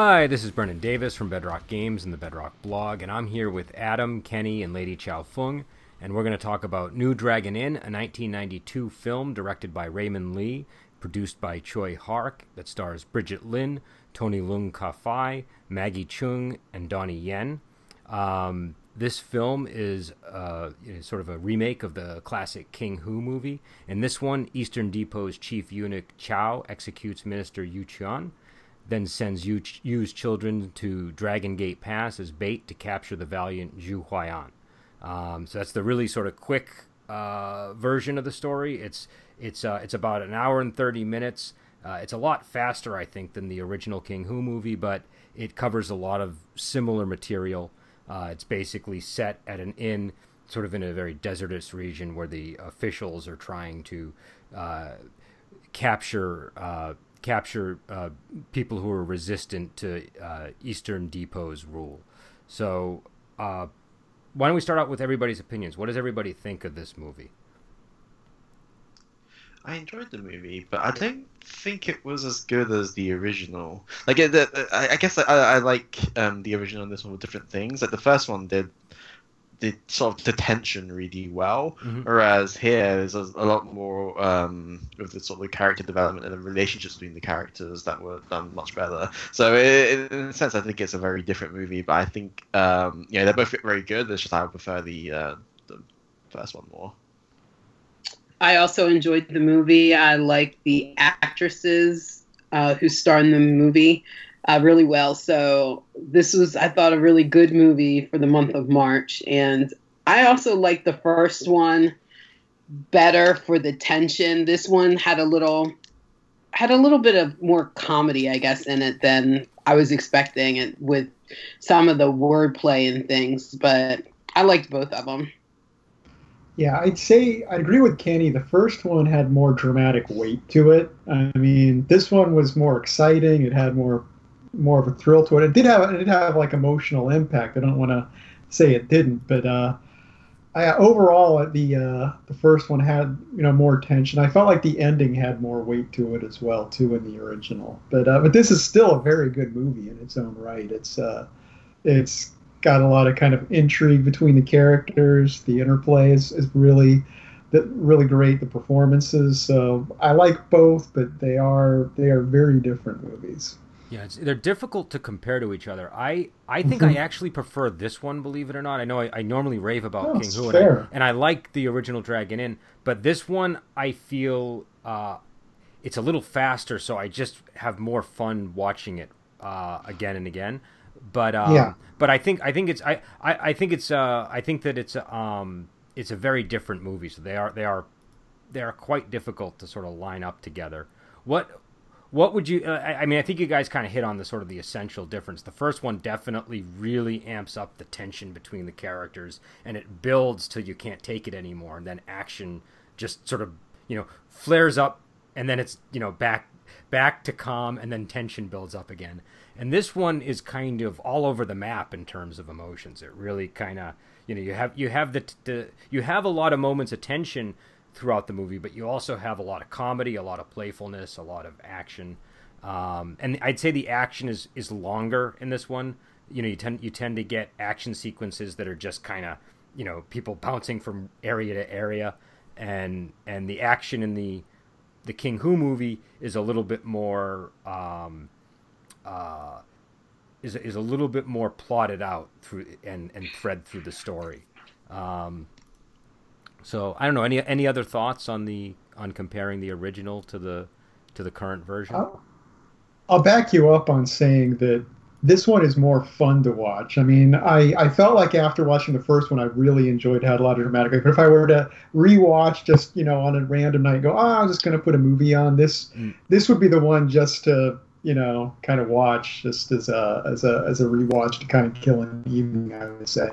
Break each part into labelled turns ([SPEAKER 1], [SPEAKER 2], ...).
[SPEAKER 1] Hi, this is Brennan Davis from Bedrock Games and the Bedrock blog, and I'm here with Adam, Kenny, and Lady Chow Fung, and we're going to talk about New Dragon Inn, a 1992 film directed by Raymond Lee, produced by Tsui Hark, that stars Brigitte Lin, Tony Leung Ka Fai, Maggie Cheung, and Donnie Yen. Um, this film is uh, sort of a remake of the classic King Hu movie. In this one, Eastern Depot's chief eunuch Chow executes Minister Yu Chuan then sends Yu's children to Dragon Gate Pass as bait to capture the valiant Zhu Huaiyan. Um, so that's the really sort of quick uh, version of the story. It's it's uh, it's about an hour and thirty minutes. Uh, it's a lot faster, I think, than the original King Hu movie, but it covers a lot of similar material. Uh, it's basically set at an inn, sort of in a very desertous region where the officials are trying to uh, capture uh, capture uh, people who are resistant to uh, Eastern Depot's rule. So, uh, why don't we start out with everybody's opinions? What does everybody think of this movie?
[SPEAKER 2] I enjoyed the movie, but I don't think it was as good as the original. Like, it, I, guess I, I like um, the original and this one with different things. Like the first one did the sort of the tension really well. Mm-hmm. Whereas here, there's a, a lot more um, of the sort of the character development and the relationships between the characters that were done much better. So it, in a sense, I think it's a very different movie. But I think um, yeah, they're both very good. It's just I would prefer the uh, the first one more.
[SPEAKER 3] I also enjoyed the movie. I like the actresses uh, who star in the movie uh, really well. So this was, I thought, a really good movie for the month of March. And I also liked the first one better for the tension. This one had a little had a little bit of more comedy, I guess, in it than I was expecting it with some of the wordplay and things. But I liked both of them.
[SPEAKER 4] Yeah, I'd say I agree with Kenny. The first one had more dramatic weight to it. I mean, this one was more exciting. It had more more of a thrill to it. It did have it did have like emotional impact. I don't want to say it didn't, but uh, I, overall the uh, the first one had you know more tension. I felt like the ending had more weight to it as well too in the original. But uh, but this is still a very good movie in its own right. It's uh, it's got a lot of kind of intrigue between the characters. The interplay is, is really really great. The performances. So I like both, but they are they are very different movies.
[SPEAKER 1] Yeah, they're difficult to compare to each other. I, I think mm-hmm. I actually prefer this one, believe it or not. I know I, I normally rave about King Hu, and I, and I, like the original Dragon Inn, but this one I feel uh, it's a little faster, so I just have more fun watching it uh, again and again. But um, yeah. but I think I think it's I, I, I think it's uh, I think that it's um it's a very different movie. So they are they are they are quite difficult to sort of line up together. What what would you? Uh, I mean, I think you guys kind of hit on the sort of the essential difference. The first one definitely really amps up the tension between the characters, and it builds till you can't take it anymore, and then action just sort of you know flares up, and then it's you know back back to calm, and then tension builds up again. And this one is kind of all over the map in terms of emotions. It really kind of you know you have you have the, the you have a lot of moments of tension throughout the movie, but you also have a lot of comedy, a lot of playfulness, a lot of action. Um, and I'd say the action is is longer in this one. You know, you tend you tend to get action sequences that are just kind of you know people bouncing from area to area, and and the action in the the King Hu movie is a little bit more um, uh, is is a little bit more plotted out through and and thread through the story. Um, so I don't know any any other thoughts on the on comparing the original to the to the current version.
[SPEAKER 4] I'll, I'll back you up on saying that this one is more fun to watch. I mean, I, I felt like after watching the first one, I really enjoyed, had a lot of dramatic. But if I were to rewatch just you know on a random night, go, oh, I'm just going to put a movie on this. Mm. This would be the one just to you know kind of watch just as a as a as a rewatch to kind of kill an evening. I would say.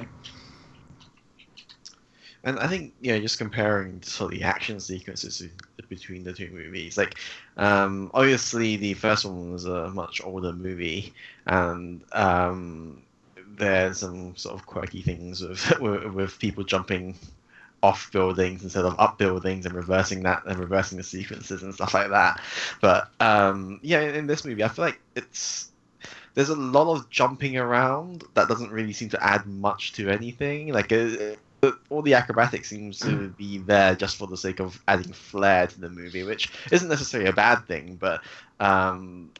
[SPEAKER 2] And I think you know, just comparing sort of the action sequences between the two movies, like um, obviously the first one was a much older movie, and um, there's some sort of quirky things with with people jumping off buildings instead of up buildings and reversing that and reversing the sequences and stuff like that. But um, yeah, in, in this movie, I feel like it's there's a lot of jumping around that doesn't really seem to add much to anything. Like uh, all the acrobatics seems to be there just for the sake of adding flair to the movie, which isn't necessarily a bad thing, but um,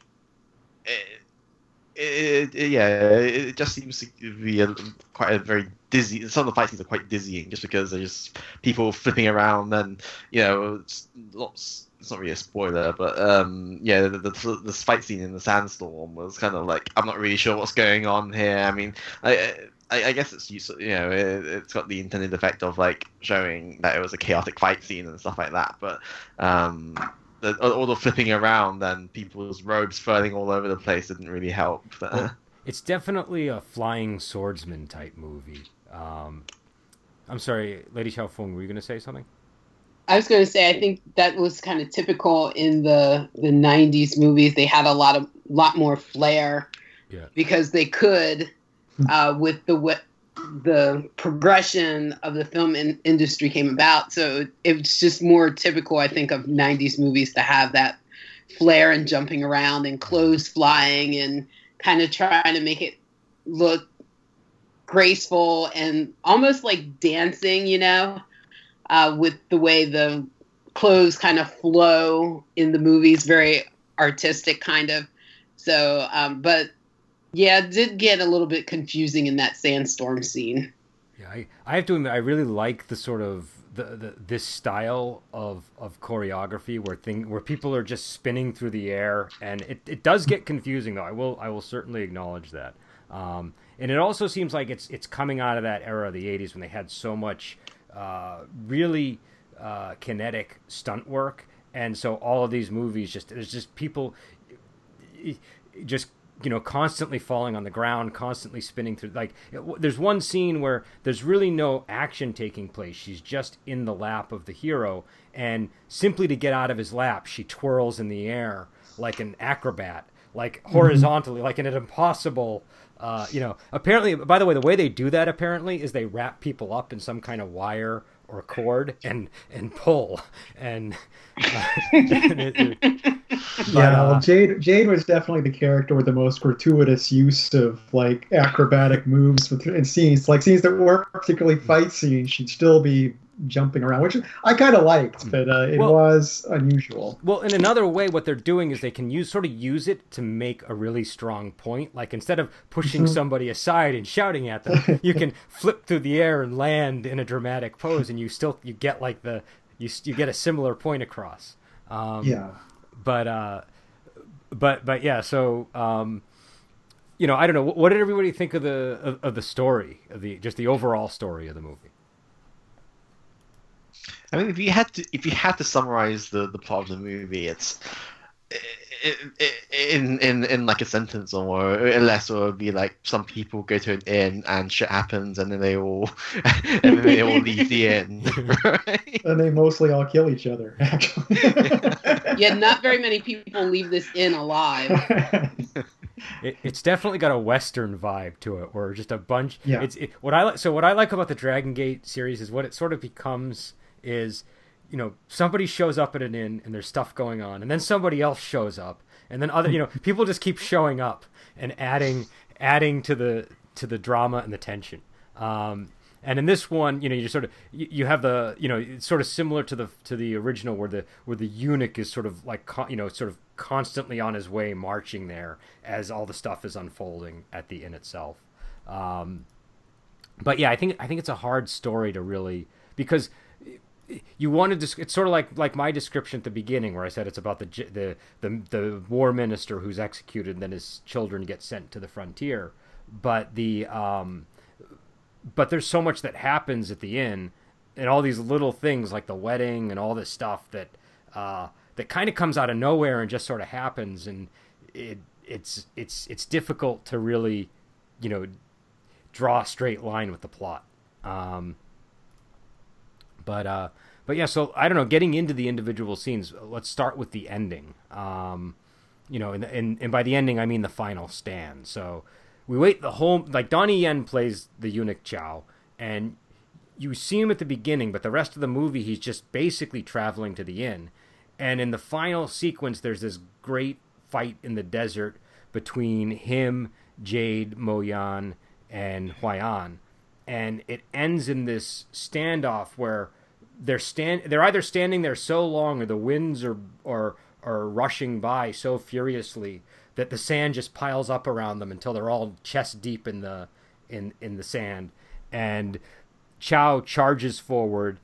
[SPEAKER 2] it, it, it, yeah, it just seems to be a, quite a very dizzy. Some of the fight scenes are quite dizzying, just because there's just people flipping around, and you know, it's lots. It's not really a spoiler, but um, yeah, the, the, the fight scene in the sandstorm was kind of like I'm not really sure what's going on here. I mean, I, I, I guess it's useful, you know, it, has got the intended effect of like showing that it was a chaotic fight scene and stuff like that, but um, the, all the flipping around and people's robes furling all over the place didn't really help. Well,
[SPEAKER 1] it's definitely a flying swordsman type movie. Um, I'm sorry, Lady Xiao Feng, were you going to say something?
[SPEAKER 3] I was going to say I think that was kind of typical in the the '90s movies. They had a lot of lot more flair
[SPEAKER 1] yeah.
[SPEAKER 3] because they could, uh, with the what the progression of the film in- industry came about. So it's just more typical, I think, of 90s movies to have that flair and jumping around and clothes flying and kind of trying to make it look graceful and almost like dancing, you know, uh, with the way the clothes kind of flow in the movies, very artistic kind of. So, um, but yeah, it did get a little bit confusing in that sandstorm scene.
[SPEAKER 1] Yeah, I, I have to admit, I really like the sort of the, the this style of, of choreography where thing where people are just spinning through the air, and it, it does get confusing though. I will I will certainly acknowledge that. Um, and it also seems like it's it's coming out of that era of the '80s when they had so much uh, really uh, kinetic stunt work, and so all of these movies just there's just people just you know constantly falling on the ground constantly spinning through like it, there's one scene where there's really no action taking place she's just in the lap of the hero and simply to get out of his lap she twirls in the air like an acrobat like mm-hmm. horizontally mm-hmm. like in an impossible uh, you know apparently by the way the way they do that apparently is they wrap people up in some kind of wire or cord and and pull. And, uh, and
[SPEAKER 4] it, it, yeah well, jade jade was definitely the character with the most gratuitous use of like acrobatic moves with and scenes like scenes that weren't particularly fight scenes. She'd still be jumping around, which I kind of liked, hmm. but uh, it well, was unusual.
[SPEAKER 1] Well, in another way, what they're doing is they can use sort of use it to make a really strong point. Like instead of pushing mm-hmm. somebody aside and shouting at them, you can flip through the air and land in a dramatic pose, and you still you get like the you you get a similar point across.
[SPEAKER 4] Um, yeah.
[SPEAKER 1] But uh, but but yeah, so. Um, you know, I don't know. What did everybody think of the of, of the story of the just the overall story of the movie?
[SPEAKER 2] I mean, if you had to, if you had to summarize the the plot of the movie, it's in in in like a sentence or less, or would be like some people go to an inn and shit happens, and then they all and then they all leave the inn, right?
[SPEAKER 4] And they mostly all kill each other. Actually,
[SPEAKER 3] yeah, not very many people leave this inn alive.
[SPEAKER 1] It, it's definitely got a western vibe to it, where just a bunch. Yeah. It's it, what I like. So what I like about the Dragon Gate series is what it sort of becomes is you know somebody shows up at an inn and there's stuff going on and then somebody else shows up and then other you know people just keep showing up and adding adding to the to the drama and the tension. Um, and in this one you know you sort of you, you, have the you know it's sort of similar to the to the original where the where the eunuch is sort of like you know sort of constantly on his way marching there as all the stuff is unfolding at the inn itself. Um, but yeah i think i think it's a hard story to really because you wanted to it's sort of like like my description at the beginning where i said it's about the the the, the war minister who's executed and then his children get sent to the frontier. But the um but there's so much that happens at the end and all these little things like the wedding and all this stuff that uh that kind of comes out of nowhere and just sort of happens. And it it's it's it's difficult to really you know draw a straight line with the plot. Um but uh, but yeah, so I don't know. Getting into the individual scenes, let's start with the ending. Um, you know, and, and and by the ending, I mean the final stand. So we wait the whole like Donnie Yen plays the eunuch Chow, and you see him at the beginning, but the rest of the movie, he's just basically traveling to the inn. And in the final sequence, there's this great fight in the desert between him, Jade, Mo-Yan, and Huayan, and it ends in this standoff where they're stand they're either standing there so long or the winds are are are rushing by so furiously that the sand just piles up around them until they're all chest deep in the in in the sand and Chow charges forward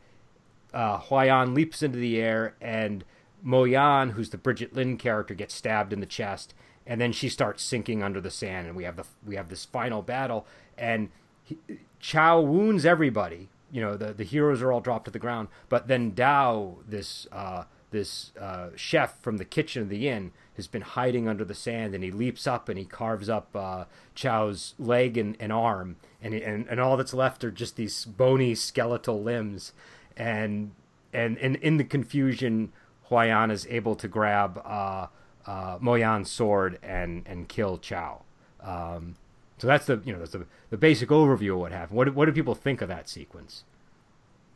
[SPEAKER 1] uh, Huayan leaps into the air and Mo-Yan, who's the Brigitte Lin character, gets stabbed in the chest, and then she starts sinking under the sand, and we have the we have this final battle, and he, Chow wounds everybody. You know, the the heroes are all dropped to the ground, but then Dao, this uh, this uh, chef from the kitchen of the inn, has been hiding under the sand, and he leaps up and he carves up uh, Chow's leg and, and arm, and, and and all that's left are just these bony skeletal limbs, and and and in the confusion, Huayan is able to grab uh, uh, Mo-Yan's sword and and kill Chow. Um, so that's the you know that's the, the basic overview of what happened. What what do people think of that sequence?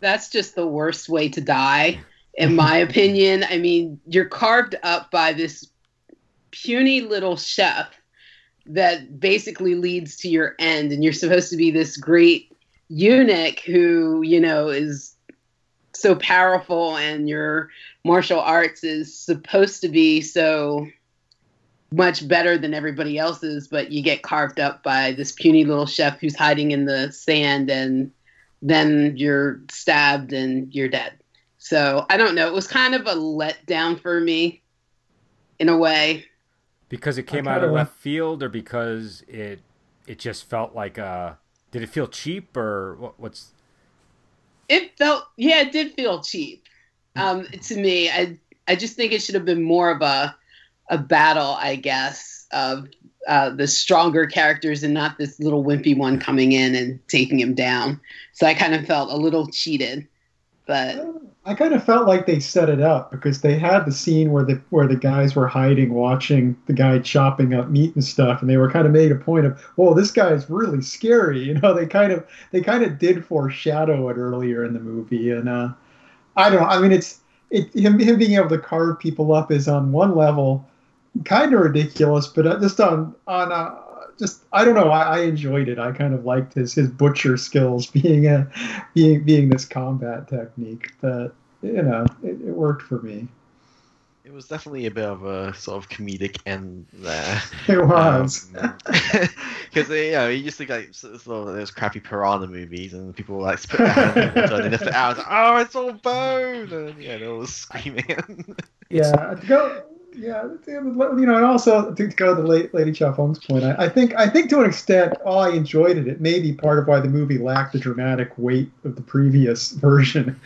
[SPEAKER 3] That's just the worst way to die, in my opinion. I mean, you're carved up by this puny little chef that basically leads to your end, and you're supposed to be this great eunuch who you know is so powerful and your martial arts is supposed to be so much better than everybody else's, but you get carved up by this puny little chef who's hiding in the sand, and then you're stabbed and you're dead. So I don't know. It was kind of a letdown for me, in a way.
[SPEAKER 1] Because it came out of left field, or because it it just felt like a. Did it feel cheap, or what, what's?
[SPEAKER 3] It felt yeah, it did feel cheap. Um, to me, I I just think it should have been more of a a battle, I guess, of uh, the stronger characters and not this little wimpy one coming in and taking him down. So I kind of felt a little cheated. But
[SPEAKER 4] I kind of felt like they set it up because they had the scene where the where the guys were hiding, watching the guy chopping up meat and stuff, and they were kind of made a point of, "Well, this guy is really scary." You know, they kind of they kind of did foreshadow it earlier in the movie, and uh, I don't. I mean, it's it him him being able to carve people up is on one level kind of ridiculous, but uh, just on on uh, just I don't know. I, I, enjoyed it. I kind of liked his his butcher skills being a being being this combat technique. But you know, it, it worked for me.
[SPEAKER 2] It was definitely a bit of a sort of comedic end there.
[SPEAKER 4] It was
[SPEAKER 2] because um, you know you just think like sort of those crappy piranha movies, and people like put their hands and lift it out. Like, oh, it's all bone, and yeah, they're all screaming.
[SPEAKER 4] yeah, go yeah, you know, and also to go to late Lady Chow Feng's point, I, I, think I think to an extent, all I enjoyed it, it may be part of why the movie lacked the dramatic weight of the previous version.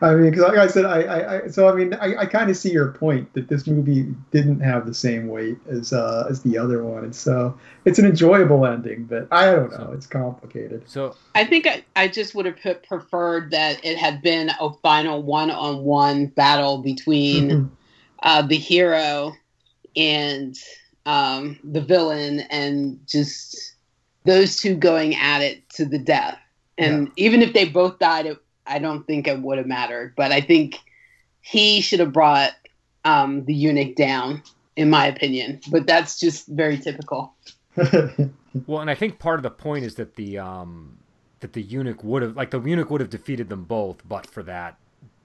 [SPEAKER 4] I mean, because like I said, I, I so I mean, I, I kind of see your point that this movie didn't have the same weight as uh, as the other one, and so it's an enjoyable ending, but I don't know, it's complicated.
[SPEAKER 1] So
[SPEAKER 3] I think I, I just would have preferred that it had been a final one-on-one battle between. Uh, the hero and um, the villain, and just those two going at it to the death. And yeah. even if they both died, it, I don't think it would have mattered. But I think he should have brought um, the eunuch down, in my opinion. But that's just very typical.
[SPEAKER 1] well, and I think part of the point is that the um, that the eunuch would have like the eunuch would have defeated them both, but for that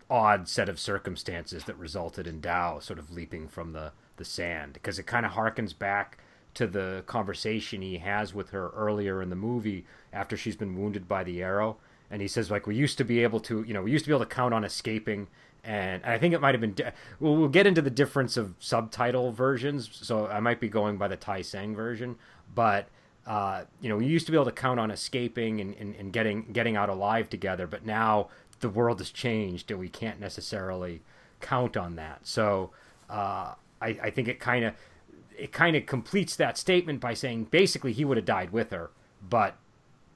[SPEAKER 1] odd set of circumstances that resulted in Dao sort of leaping from the, the sand because it kind of harkens back to the conversation he has with her earlier in the movie after she's been wounded by the arrow and he says like we used to be able to you know we used to be able to count on escaping and I think it might have been. Di- we'll, we'll get into the difference of subtitle versions, so I might be going by the Tai Seng version. But uh, you know, we used to be able to count on escaping and, and, and getting getting out alive together, but now the world has changed and we can't necessarily count on that. So uh, I, I think it kind of it kind of completes that statement by saying basically he would have died with her, but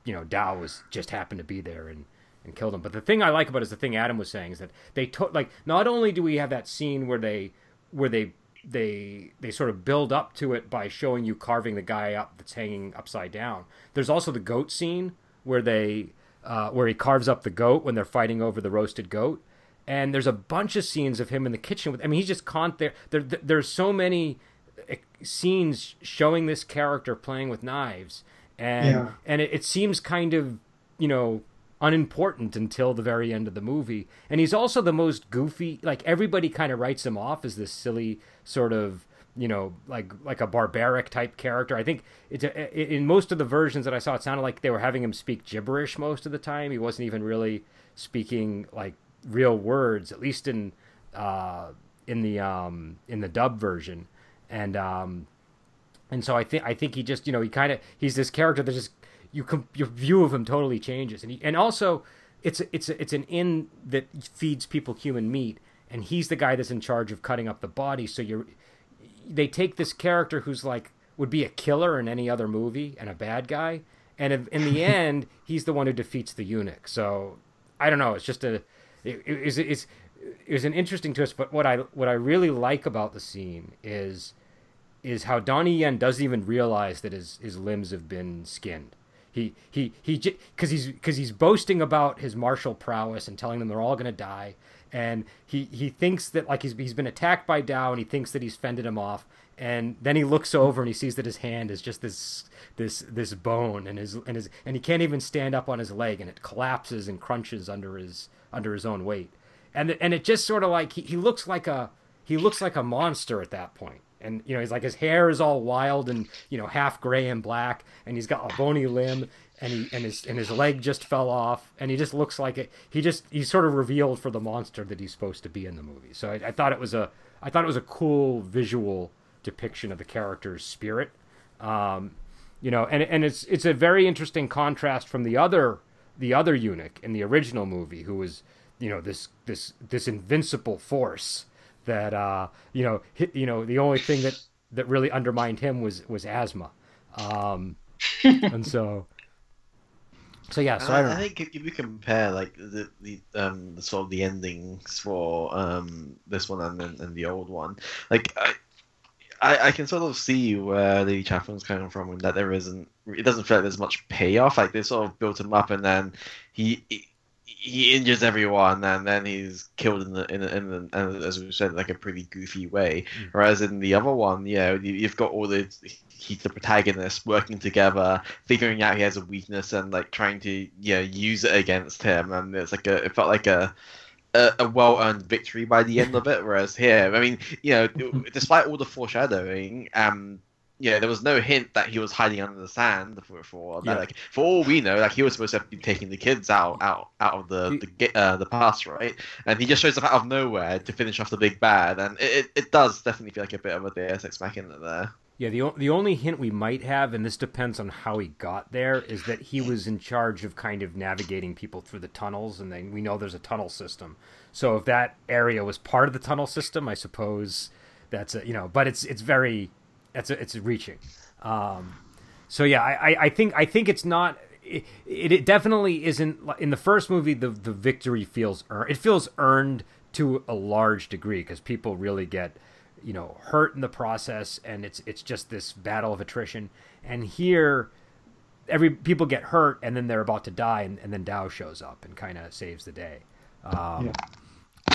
[SPEAKER 1] you know Dao was just happened to be there and and killed him. But the thing I like about it is the thing Adam was saying is that they took like not only do we have that scene where they where they they they sort of build up to it by showing you carving the guy up that's hanging upside down. There's also the goat scene where they uh, where he carves up the goat when they're fighting over the roasted goat. And there's a bunch of scenes of him in the kitchen with. I mean, he's just con there. There, there's so many scenes showing this character playing with knives, and yeah. and it, it seems kind of you know unimportant until the very end of the movie. And he's also the most goofy. Like everybody kind of writes him off as this silly sort of you know like like a barbaric type character. I think it's a, in most of the versions that I saw, it sounded like they were having him speak gibberish most of the time. He wasn't even really speaking like real words, at least in uh, in the um, in the dub version. And um, and so I think I think he just you know he kind of he's this character that just you com- your view of him totally changes, and he, and also it's a, it's a, it's an inn that feeds people human meat, and he's the guy that's in charge of cutting up the body. So you're they take this character who's like would be a killer in any other movie and a bad guy, and in the end he's the one who defeats the eunuch. So I don't know. It's just a it, it's, it's it was an interesting twist. But what I what I really like about the scene is is how Donnie Yen doesn't even realize that his his limbs have been skinned. He he he because he's because he's boasting about his martial prowess and telling them they're all gonna die, and he he thinks that like he's he's been attacked by Dao and he thinks that he's fended him off, and then he looks over and he sees that his hand is just this this this bone and his and his and he can't even stand up on his leg and it collapses and crunches under his under his own weight, and and it just sort of like he, he looks like a he looks like a monster at that point. And you know he's like his hair is all wild and you know half gray and black and he's got a bony limb and he and his and his leg just fell off and he just looks like it. He just he's sort of revealed for the monster that he's supposed to be in the movie. So I, I thought it was a i thought it was a cool visual depiction of the character's spirit. Um, you know and and it's it's a very interesting contrast from the other the other eunuch in the original movie who was you know this this this invincible force that uh, you know hit, you know the only thing that that really undermined him was was asthma, um, and so. So yeah, so I, I,
[SPEAKER 2] I, think if you compare like the the um the, sort of the endings for um this one and and the old one, like I, I, I can sort of see where Lady Chaplin's coming from, and that there isn't it doesn't feel like there's much payoff. Like they sort of built him up, and then he he injures everyone and then he's killed in the in the, in the and as we said like a pretty goofy way mm. whereas in the other one you know you've got all the he's the protagonist working together figuring out he has a weakness and like trying to you know use it against him and it's like a it felt like a a, a well-earned victory by the end of it whereas here i mean you know despite all the foreshadowing um yeah, there was no hint that he was hiding under the sand for for yeah. like for all we know, like he was supposed to be taking the kids out out out of the the uh, the past, right? And he just shows up out of nowhere to finish off the big bad, and it, it, it does definitely feel like a bit of a Deus Ex Machina there.
[SPEAKER 1] Yeah, the the only hint we might have, and this depends on how he got there, is that he was in charge of kind of navigating people through the tunnels, and then we know there's a tunnel system. So if that area was part of the tunnel system, I suppose that's a, you know, but it's it's very it's a, it's reaching. Um, so yeah, I, I think I think it's not. It, it, definitely isn't in the first movie. The the victory feels earned. It feels earned to a large degree because people really get you know hurt in the process, and it's it's just this battle of attrition. And here, every people get hurt, and then they're about to die, and, and then Dao shows up and kind of saves the day. Um, yeah.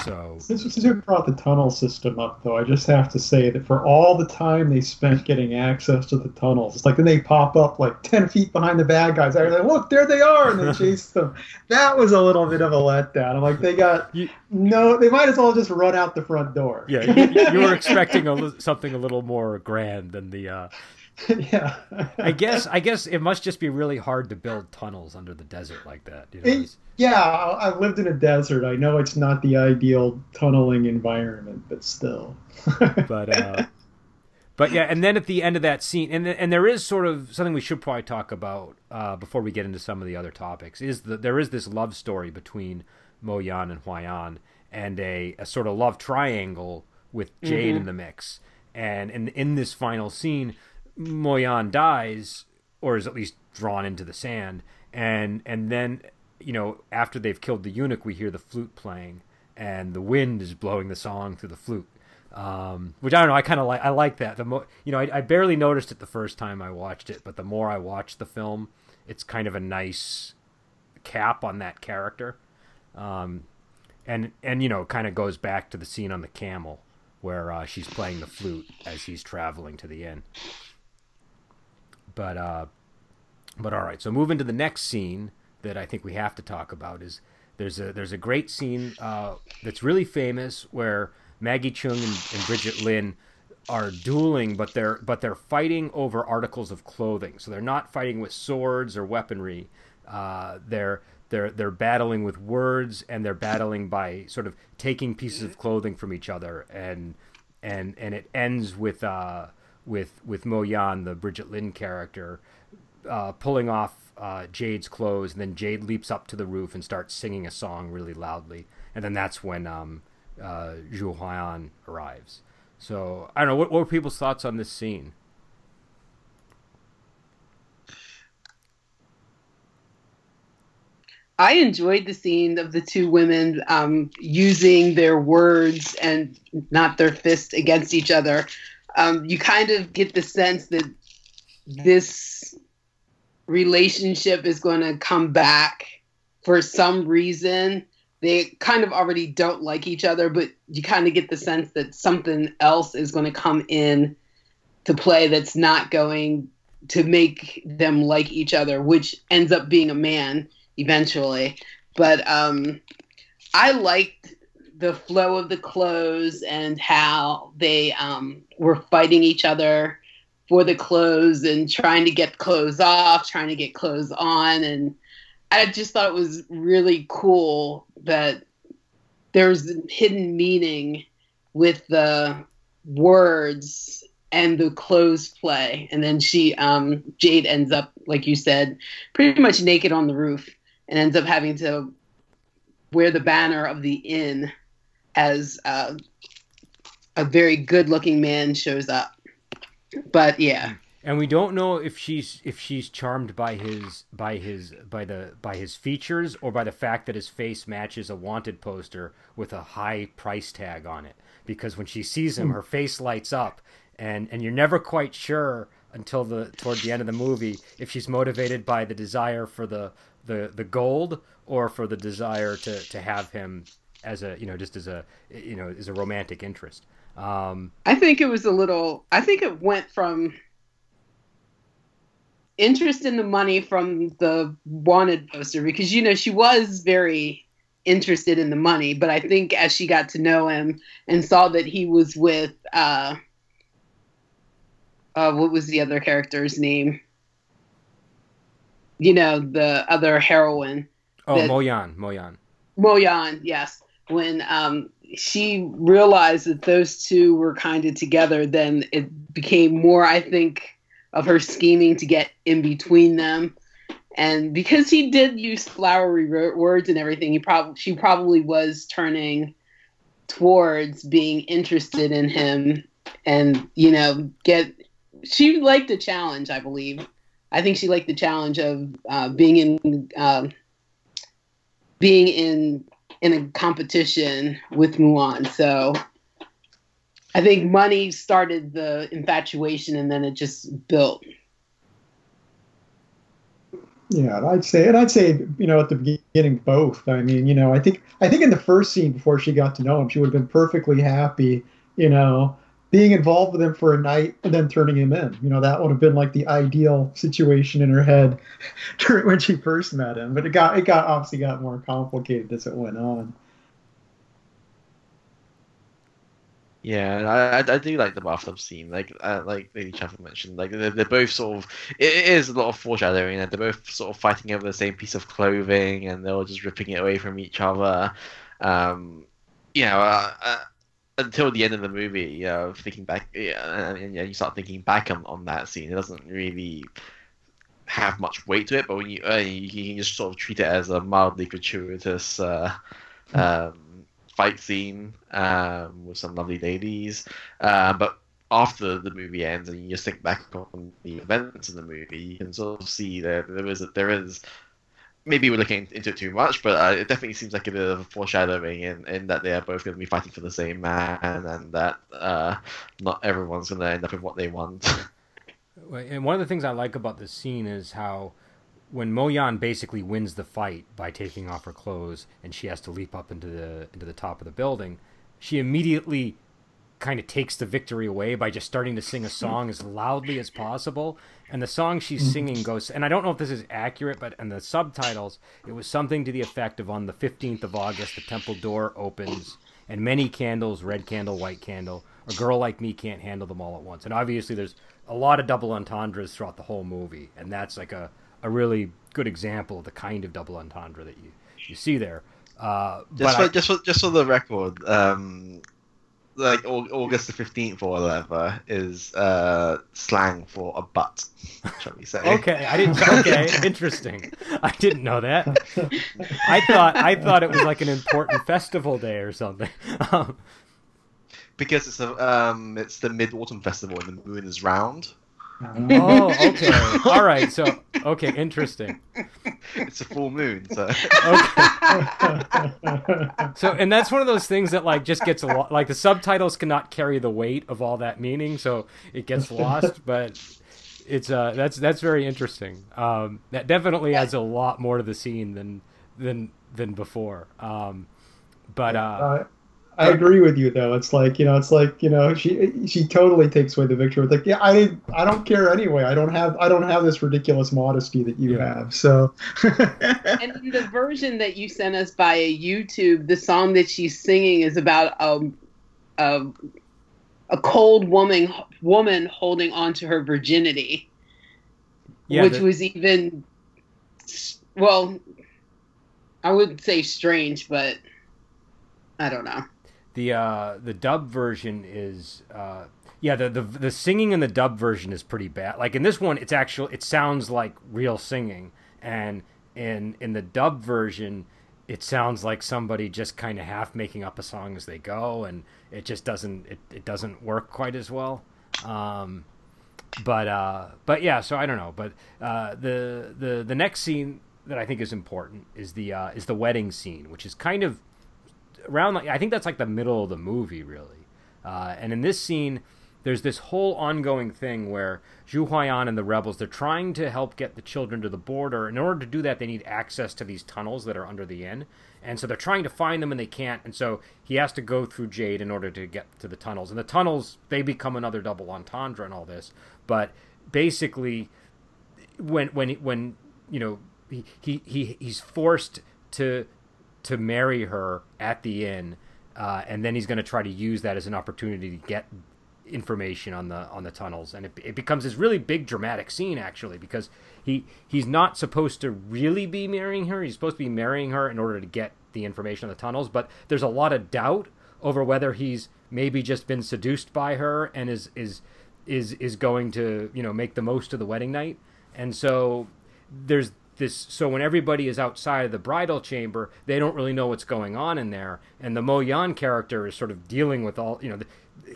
[SPEAKER 1] So
[SPEAKER 4] since you brought the tunnel system up, though, I just have to say that for all the time they spent getting access to the tunnels, it's like then they pop up like ten feet behind the bad guys. I was like, look, there they are, and they chase them. That was a little bit of a letdown. I'm like, they got you, no, they might as well just run out the front door.
[SPEAKER 1] Yeah, you, you were expecting a, something a little more grand than the uh,
[SPEAKER 4] yeah.
[SPEAKER 1] I guess I guess it must just be really hard to build tunnels under the desert like that. You know?
[SPEAKER 4] it, yeah, I've lived in a desert. I know it's not the ideal tunneling environment, but still.
[SPEAKER 1] but uh, but yeah, and then at the end of that scene, and and there is sort of something we should probably talk about uh, before we get into some of the other topics. Is that there is this love story between Mo Yan and Huayan, and a, a sort of love triangle with Jade mm-hmm. in the mix. And in in this final scene, Mo Yan dies, or is at least drawn into the sand, and and then you know after they've killed the eunuch, we hear the flute playing, and the wind is blowing the song through the flute. Um, which I don't know. I kind of like. I like that. The you know, I, I, barely noticed it the first time I watched it, but the more I watch the film, it's kind of a nice cap on that character, um, and and you know, kind of goes back to the scene on the camel where uh, she's playing the flute as he's traveling to the inn. But uh, but all right, so moving to the next scene that I think we have to talk about is there's a there's a great scene uh, that's really famous where Maggie Cheung and, and Brigitte Lin are dueling, but they're but they're fighting over articles of clothing. So they're not fighting with swords or weaponry. Uh, they're they're they're battling with words and they're battling by sort of taking pieces of clothing from each other and and and it ends with uh with with Mo Yan, the Brigitte Lin character, uh, pulling off uh, Jade's clothes, and then Jade leaps up to the roof and starts singing a song really loudly, and then that's when um, uh, Zhu Huan arrives. So I don't know what, what were people's thoughts on this scene.
[SPEAKER 3] I enjoyed the scene of the two women um, using their words and not their fists against each other. Um, you kind of get the sense that this relationship is going to come back for some reason. They kind of already don't like each other, but you kind of get the sense that something else is going to come in to play that's not going to make them like each other, which ends up being a man eventually. But um, I liked the flow of the clothes and how they um, were fighting each other for the clothes and trying to get clothes off, trying to get clothes on. And I just thought it was really cool that there's hidden meaning with the words and the clothes play. And then she, um, Jade ends up, like you said, pretty much naked on the roof and ends up having to wear the banner of the inn as uh, a very good looking man shows up. But yeah.
[SPEAKER 1] And we don't know if she's if she's charmed by his by his by the by his features or by the fact that his face matches a wanted poster with a high price tag on it. Because when she sees him, her face lights up, and and you're never quite sure until the toward the end of the movie if she's motivated by the desire for the the the gold or for the desire to to have him as a you know just as a you know as a romantic interest. Um,
[SPEAKER 3] I think it was a little. I think it went from interest in the money from the wanted poster because you know she was very interested in the money, but I think as she got to know him and saw that he was with uh, uh what was the other character's name? You know, the other heroine.
[SPEAKER 1] Oh, that, Moyan, Moyan.
[SPEAKER 3] Moyan, yes. When um she realized that those two were kind of together, then it became more, I think, of her scheming to get in between them. And because he did use flowery words and everything, he probably she probably was turning towards being interested in him, and you know, get she liked the challenge. I believe. I think she liked the challenge of uh, being in uh, being in in a competition with Mulan. So I think money started the infatuation and then it just built.
[SPEAKER 4] Yeah, I'd say, and I'd say, you know, at the beginning, both. I mean, you know, I think, I think in the first scene before she got to know him, she would have been perfectly happy, you know, being involved with him for a night and then turning him in. You know, that would have been like the ideal situation in her head when she first met him. But it got it got obviously got more complicated as it went on.
[SPEAKER 2] Yeah, I, I do like the bathtub scene. Like uh, like Lady Chaffin mentioned, like they're, they're both sort of it is a lot of foreshadowing, and they're both sort of fighting over the same piece of clothing, and they're all just ripping it away from each other. Um, you know, uh, uh, until the end of the movie, you know, thinking back, yeah, and, and, you start thinking back on, on that scene, it doesn't really have much weight to it. But when you uh, you, you can just sort of treat it as a mildly gratuitous uh, um, fight scene um, with some lovely ladies. Uh, but after the movie ends and you just think back on the events in the movie, you can sort of see that there is a, there is maybe we're looking into it too much, but uh, it definitely seems like a bit of a foreshadowing in, in that they are both going to be fighting for the same man, and that uh, not everyone's going to end up with what they want.
[SPEAKER 1] and one of the things I like about this scene is how when Moyan basically wins the fight by taking off her clothes, and she has to leap up into the into the top of the building, she immediately kind of takes the victory away by just starting to sing a song as loudly as possible. And the song she's mm-hmm. singing goes, and I don't know if this is accurate, but in the subtitles, it was something to the effect of on the 15th of August, the temple door opens, and many candles, red candle, white candle, a girl like me can't handle them all at once. And obviously, there's a lot of double entendres throughout the whole movie, and that's like a, a really good example of the kind of double entendre that you, you see there. Uh,
[SPEAKER 2] just, for, I, just, for, just for the record, um, like August the fifteenth or whatever is uh, slang for a butt, shall we say?
[SPEAKER 1] okay, I didn't. Okay, interesting. I didn't know that. I thought I thought it was like an important festival day or something. Um,
[SPEAKER 2] because it's a um, it's the Mid Autumn Festival and the moon is round.
[SPEAKER 1] Oh, okay. All right. So, okay, interesting.
[SPEAKER 2] It's a full moon, so.
[SPEAKER 1] Okay. so, and that's one of those things that like just gets a lot. Like the subtitles cannot carry the weight of all that meaning, so it gets lost. But it's uh, that's that's very interesting. Um, that definitely adds a lot more to the scene than than than before. Um, but uh, uh
[SPEAKER 4] I agree with you though. It's like you know, it's like you know, she she totally takes away the victory. It's like, yeah, I I don't care anyway. I don't have I don't have this ridiculous modesty that you yeah. have. So.
[SPEAKER 3] and the version that you sent us via YouTube, the song that she's singing is about um, a a cold woman woman holding on to her virginity, yeah, which the... was even well, I wouldn't say strange, but I don't know
[SPEAKER 1] the uh, the dub version is uh, yeah the, the the singing in the dub version is pretty bad. Like in this one, it's actual it sounds like real singing, and in in the dub version, it sounds like somebody just kind of half making up a song as they go, and it just doesn't it, it doesn't work quite as well. Um, but uh, but yeah, so I don't know. But uh, the the the next scene that I think is important is the uh, is the wedding scene, which is kind of around like I think that's like the middle of the movie really. Uh, and in this scene, there's this whole ongoing thing where Zhu Huayan and the rebels they're trying to help get the children to the border. In order to do that, they need access to these tunnels that are under the inn, and so they're trying to find them and they can't. And so he has to go through Jade in order to get to the tunnels. And the tunnels they become another double entendre and all this. But basically, when when when you know he he, he he's forced to to marry her at the inn, uh, and then he's going to try to use that as an opportunity to get information on the on the tunnels, and it, it becomes this really big dramatic scene actually because he he's not supposed to really be marrying her. He's supposed to be marrying her in order to get the information on the tunnels, but there's a lot of doubt over whether he's maybe just been seduced by her and is is is is going to you know make the most of the wedding night, and so there's this so when everybody is outside of the bridal chamber they don't really know what's going on in there. And the mo yan character is sort of dealing with all you know the,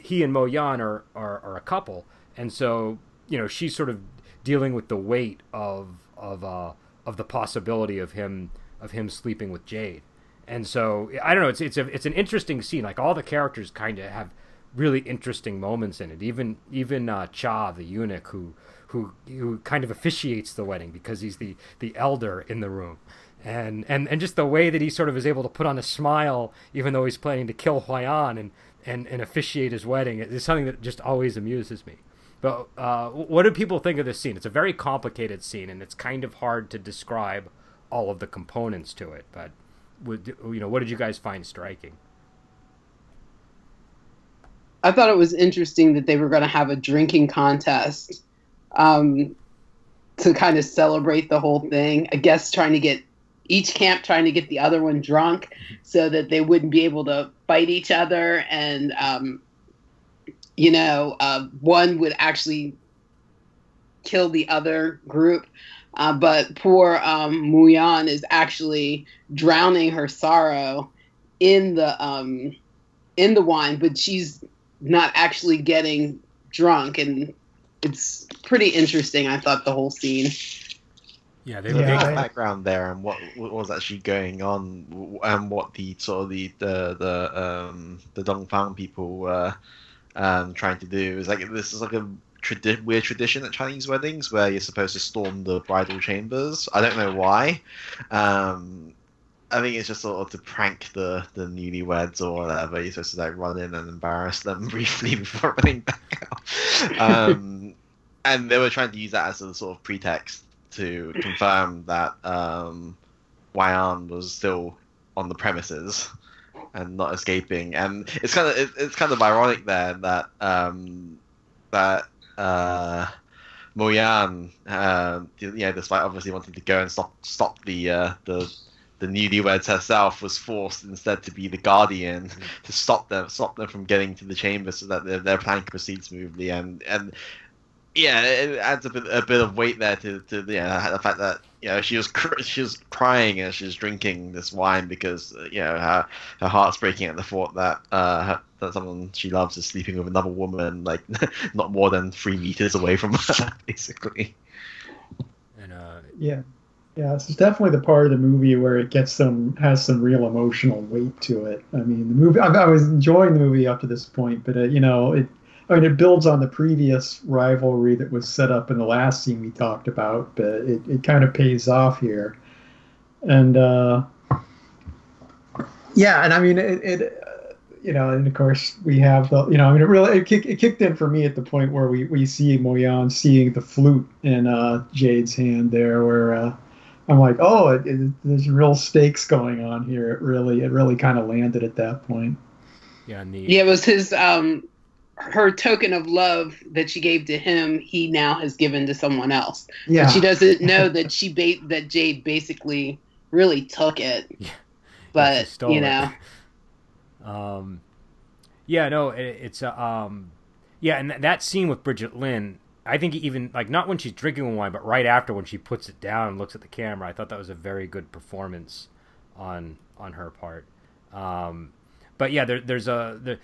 [SPEAKER 1] he and mo yan are, are are a couple. And so you know she's sort of dealing with the weight of of uh of the possibility of him of him sleeping with jade. And so i don't know it's it's a, it's an interesting scene. Like all the characters kind of have really interesting moments in it. Even even uh cha the eunuch who who who kind of officiates the wedding because he's the the elder in the room. And, and and just the way that he sort of is able to put on a smile even though he's planning to kill Huayan and, and, and officiate his wedding is something that just always amuses me. But uh, what do people think of this scene? It's a very complicated scene, and it's kind of hard to describe all of the components to it. But would, you know, what did you guys find striking?
[SPEAKER 3] I thought it was interesting that they were going to have a drinking contest um, to kind of celebrate the whole thing. I guess trying to get each camp trying to get the other one drunk so that they wouldn't be able to fight each other. And um, you know uh, one would actually kill the other group. Uh, but poor um, Muyan is actually drowning her sorrow in the um, in the wine, but she's not actually getting drunk, and it's pretty interesting. I thought the whole scene.
[SPEAKER 2] Yeah, they, yeah, the background there and what, what was actually going on, and what the sort of the the the um the Dongfang people were um trying to do is like this is like a tradi- weird tradition at Chinese weddings where you're supposed to storm the bridal chambers. I don't know why. Um, I think it's just sort of to prank the the newlyweds or whatever. You're supposed to like run in and embarrass them briefly before running back out. Um, and they were trying to use that as a sort of pretext to confirm that um, Hwai-an was still on the premises and not escaping. And it's kind of it, it's kind of ironic there that um, that uh, Mo-Yan, uh, yeah, despite obviously wanting to go and stop stop the uh, the the newlyweds herself was forced instead to be the guardian to stop them stop them from getting to the chamber so that their, their plan proceeds smoothly and and yeah, it adds a bit a bit of weight there to to yeah the fact that you know she was cr- she was crying as she was drinking this wine because uh, you know her her heart's breaking at the thought that uh her, that someone she loves is sleeping with another woman like not more than three meters away from her basically.
[SPEAKER 4] And uh, yeah. Yeah, this is definitely the part of the movie where it gets some has some real emotional weight to it. I mean, the movie I, I was enjoying the movie up to this point, but uh, you know, it I mean, it builds on the previous rivalry that was set up in the last scene we talked about, but it, it kind of pays off here. And uh, yeah, and I mean, it, it uh, you know, and of course we have the, you know, I mean, it really it, kick, it kicked in for me at the point where we, we see Mo-Yan seeing the flute in uh, Jade's hand there, where uh, I'm like, oh, it, it, there's real stakes going on here. It really, it really kind of landed at that point.
[SPEAKER 3] Yeah, neat. Yeah, it was his um her token of love that she gave to him, he now has given to someone else. Yeah. But she doesn't know that she ba- that Jade basically really took it. Yeah. But you know.
[SPEAKER 1] It. Um, yeah, no, it, it's uh, um, yeah, and th- that scene with Brigitte Lin, I think even like not when she's drinking wine, but right after when she puts it down and looks at the camera, I thought that was a very good performance on on her part. Um, but yeah, there, there's a the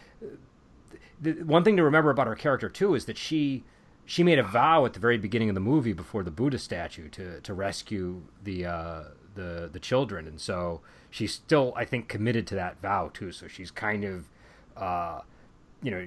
[SPEAKER 1] the one thing to remember about her character too is that she she made a vow at the very beginning of the movie before the Buddha statue to to rescue the uh, the the children, and so she's still I think committed to that vow too. So she's kind of uh, you know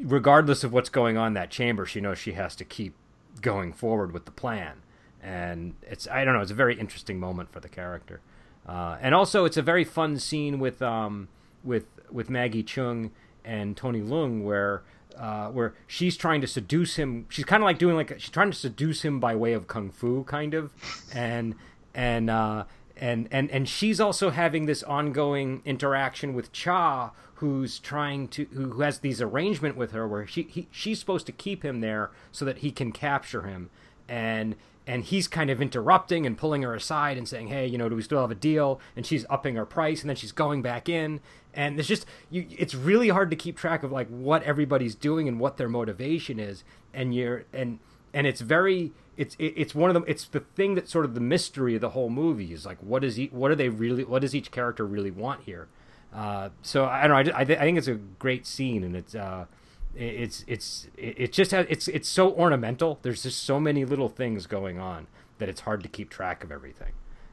[SPEAKER 1] regardless of what's going on in that chamber, she knows she has to keep going forward with the plan, and it's I don't know it's a very interesting moment for the character, uh, and also it's a very fun scene with um with with Maggie Cheung and Tony Leung where uh, where she's trying to seduce him. She's kind of like doing like she's trying to seduce him by way of kung fu, kind of, and and uh, and and and she's also having this ongoing interaction with Cha, who's trying to who has these arrangement with her where she he, she's supposed to keep him there so that he can capture him, and and he's kind of interrupting and pulling her aside and saying, "Hey, you know, do we still have a deal?" And she's upping her price, and then she's going back in, and it's just you. It's really hard to keep track of like what everybody's doing and what their motivation is, and you're and and it's very it's it's one of them. It's the thing that sort of the mystery of the whole movie is like what is he, what are they really what does each character really want here? Uh, so I don't know. I, I, I think it's a great scene, and it's. Uh, it's it's it just has it's it's so ornamental. There's just so many little things going on that it's hard to keep track of everything.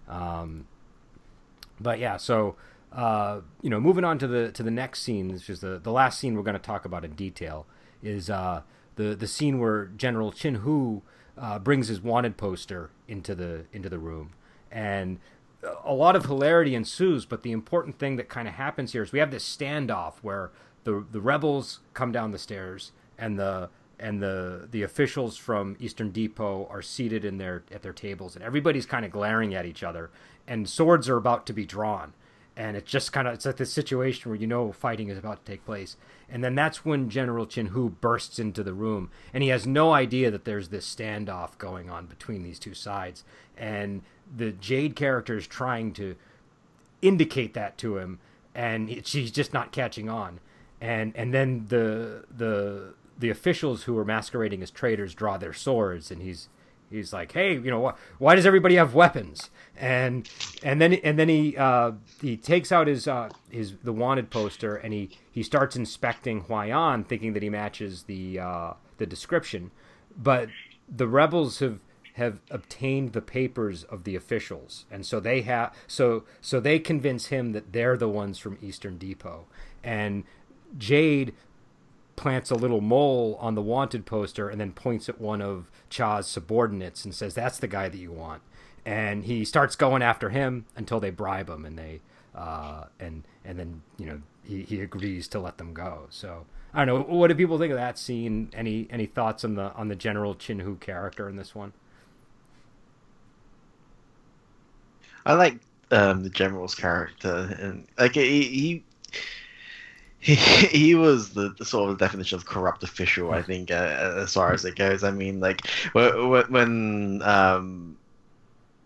[SPEAKER 1] Um, but yeah, so uh, you know, moving on to the to the next scene, which is the the last scene we're going to talk about in detail, is uh, the the scene where General Chin Hu uh, brings his wanted poster into the into the room, and a lot of hilarity ensues. But the important thing that kind of happens here is we have this standoff where the the rebels come down the stairs and the and the the officials from Eastern Depot are seated in their at their tables and everybody's kind of glaring at each other and swords are about to be drawn and it's just kind of it's like this situation where you know fighting is about to take place. And then that's when General Chin Hu bursts into the room and he has no idea that there's this standoff going on between these two sides. And the Jade character is trying to indicate that to him and she's just not catching on. And and then the the the officials who are masquerading as traitors draw their swords, and he's he's like, hey, you know, wh- why does everybody have weapons? And and then and then he uh, he takes out his uh, his the wanted poster and he he starts inspecting Hwai-an, thinking that he matches the uh, the description, but the rebels have have obtained the papers of the officials, and so they have so so they convince him that they're the ones from Eastern Depot, and Jade plants a little mole on the wanted poster and then points at one of Cha's subordinates and says, "That's the guy that you want." and he starts going after him until they bribe him, and they uh, and and then you know he, he agrees to let them go. So I don't know. What do people think of that scene? Any any thoughts on the on the general Chin Hu character in this one?
[SPEAKER 2] I like um, the general's character, and like he, he he, he was the, the, sort of definition of corrupt official, I think, uh, as far as it goes. I mean, like when, um,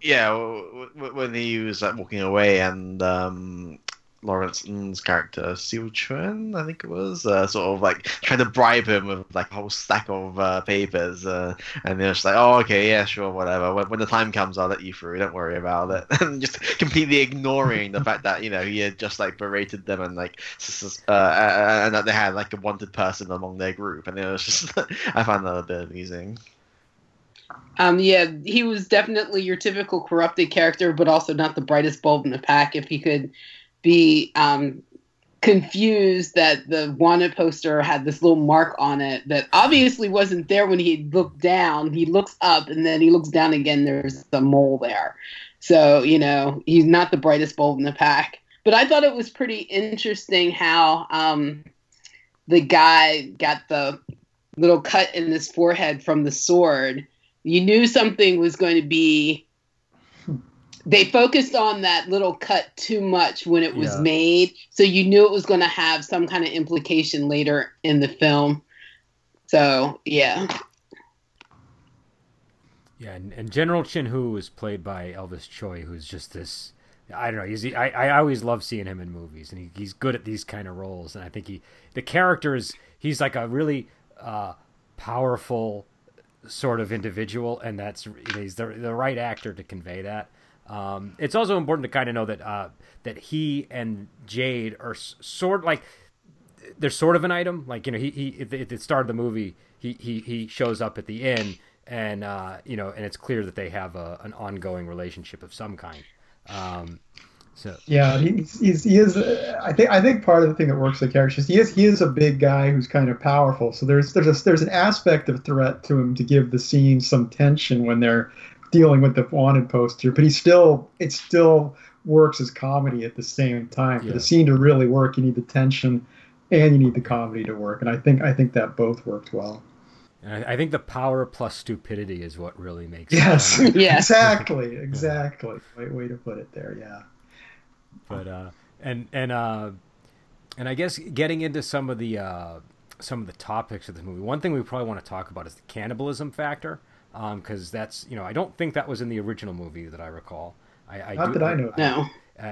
[SPEAKER 2] yeah, when he was like walking away and um, Lawrence Ng's character, Siu Chun, I think it was, uh, sort of like trying to bribe him with like a whole stack of uh, papers, uh, and they're just like, "Oh, okay, yeah, sure, whatever. When, when, the time comes, I'll let you through. Don't worry about it." and just completely ignoring the fact that you know he had just like berated them and like, uh, and that they had like a wanted person among their group, and it was just, I found that a bit amusing.
[SPEAKER 3] Um, yeah, he was definitely your typical corrupted character, but also not the brightest bulb in the pack. If he could be um, confused that the wanted poster had this little mark on it that obviously wasn't there when he looked down. He looks up and then he looks down again. There's the mole there. So, you know, he's not the brightest bulb in the pack. But I thought it was pretty interesting how um, the guy got the little cut in his forehead from the sword. You knew something was going to be they focused on that little cut too much when it was yeah. made, so you knew it was going to have some kind of implication later in the film. So yeah.
[SPEAKER 1] Yeah, and, and General Chin Hu is played by Elvis Tsui, who's just this. I don't know. He's I, I always love seeing him in movies, and he, he's good at these kind of roles. And I think he the character is he's like a really uh, powerful sort of individual, and that's he's the the right actor to convey that. Um, it's also important to kind of know that uh, that he and Jade are sort like they're sort of an item. Like you know, he he at the, start of the movie, he he he shows up at the inn, and uh, you know, and it's clear that they have a, an ongoing relationship of some kind. Um, so
[SPEAKER 4] yeah, he's, he's he is. I think I think part of the thing that works the character is he is he is a big guy who's kind of powerful. So there's there's a, there's an aspect of threat to him to give the scene some tension when they're dealing with the wanted poster, but he still it still works as comedy at the same time. Yeah. For the scene to really work, you need the tension and you need the comedy to work, and I think I think that both worked well.
[SPEAKER 1] And I, I think the power plus stupidity is what really makes.
[SPEAKER 4] Yes, yeah, exactly, exactly. Way, way to put it there. Yeah.
[SPEAKER 1] But uh, and and uh, and I guess getting into some of the uh, some of the topics of the movie. One thing we probably want to talk about is the cannibalism factor because um, that's you know I don't think that was in the original movie that I recall. I, I
[SPEAKER 4] How
[SPEAKER 1] do,
[SPEAKER 4] did I know?
[SPEAKER 3] No.
[SPEAKER 1] I, I,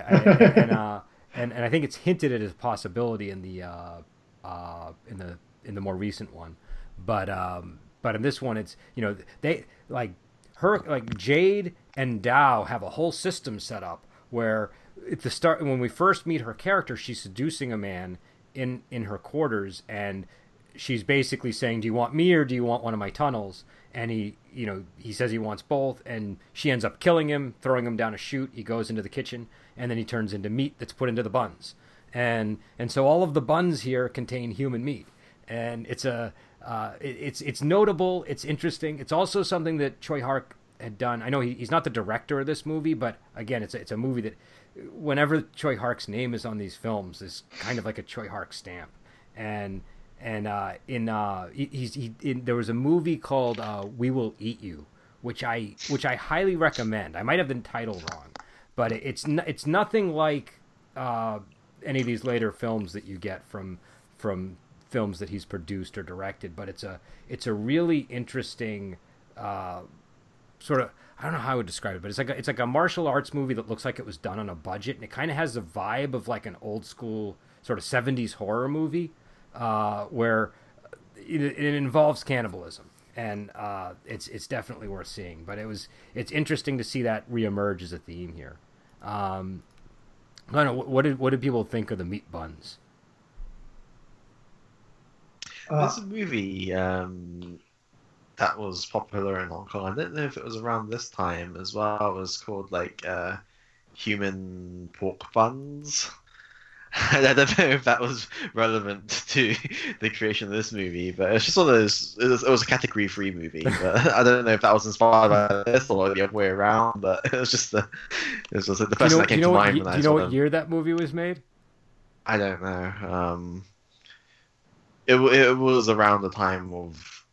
[SPEAKER 1] and, uh, and and I think it's hinted at as a possibility in the uh, uh, in the in the more recent one, but um, but in this one it's you know they like her like Jade and Dow have a whole system set up where at the start when we first meet her character she's seducing a man in in her quarters and she's basically saying do you want me or do you want one of my tunnels and he you know he says he wants both and she ends up killing him throwing him down a chute. He goes into the kitchen and then he turns into meat that's put into the buns. And and so all of the buns here contain human meat. And it's a uh, it, it's it's notable it's interesting. It's also something that Tsui Hark had done. I know he, he's not the director of this movie but again it's a, it's a movie that whenever Tsui Hark's name is on these films is kind of like a Tsui Hark stamp. And and uh, in uh, he's he in, there was a movie called uh, We Will Eat You, which I which I highly recommend. I might have the title wrong, but it's it's nothing like uh, any of these later films that you get from from films that he's produced or directed. But it's a it's a really interesting uh, sort of I don't know how I would describe it, but it's like a, it's like a martial arts movie that looks like it was done on a budget, and it kind of has the vibe of like an old school sort of '70s horror movie uh, where it, it, involves cannibalism, and uh, it's it's definitely worth seeing. But it was it's interesting to see that reemerge as a theme here. Um, I don't know what did what did people think of the meat buns?
[SPEAKER 2] Uh, There's a movie um, that was popular in Hong Kong. I don't know if it was around this time as well. It was called like uh, Human Pork Buns I don't know if that was relevant to the creation of this movie, but it's just one of those. It was, it was a category three movie, but I don't know if that was inspired by this or the other way around. But it was just the, it was just the person you know, that came
[SPEAKER 1] you know
[SPEAKER 2] to
[SPEAKER 1] what,
[SPEAKER 2] mind.
[SPEAKER 1] You,
[SPEAKER 2] when
[SPEAKER 1] do you know what year that movie was made?
[SPEAKER 2] I don't know. Um, it it was around the time of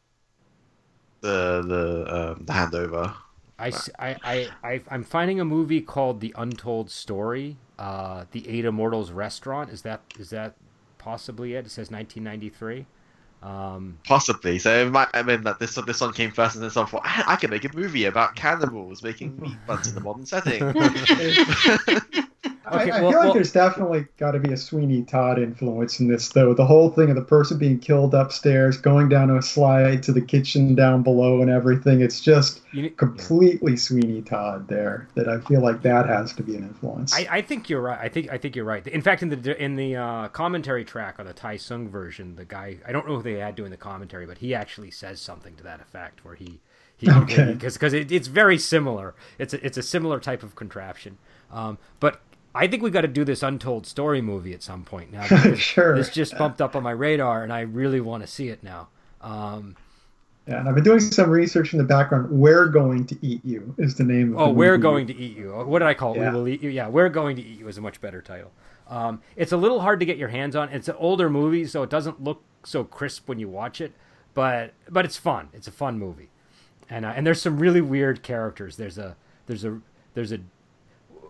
[SPEAKER 2] the the um, the handover.
[SPEAKER 1] I, I, I, I'm finding a movie called The Untold Story, uh, The Eight Immortals Restaurant. Is that is that possibly it? It says 1993. Um,
[SPEAKER 2] Possibly. So it might, I mean that this this one came first, and then someone thought I, I can make a movie about cannibals making meat buns in the modern setting.
[SPEAKER 4] Okay, I, I well, feel like well, there's definitely got to be a Sweeney Todd influence in this, though. The whole thing of the person being killed upstairs, going down a slide to the kitchen down below, and everything. It's just you, completely yeah. Sweeney Todd there. That I feel like that has to be an influence.
[SPEAKER 1] I, I think you're right. I think I think you're right. In fact, in the in the uh, commentary track on the Tai Seng version, the guy I don't know who they had doing the commentary, but he actually says something to that effect, where he. He, okay. Because because it, it's very similar. It's a, it's a similar type of contraption. Um, but I think we got to do this untold story movie at some point now.
[SPEAKER 4] sure.
[SPEAKER 1] This just bumped up on my radar, and I really want to see it now. Um,
[SPEAKER 4] yeah, and I've been doing some research in the background. We're going to eat you is the name.
[SPEAKER 1] of Oh, we're going to eat you. What did I call it? Yeah. We will eat you. Yeah, we're going to eat you is a much better title. Um, it's a little hard to get your hands on. It's an older movie, so it doesn't look so crisp when you watch it, but but it's fun. It's a fun movie, and uh, and there's some really weird characters. There's a there's a there's a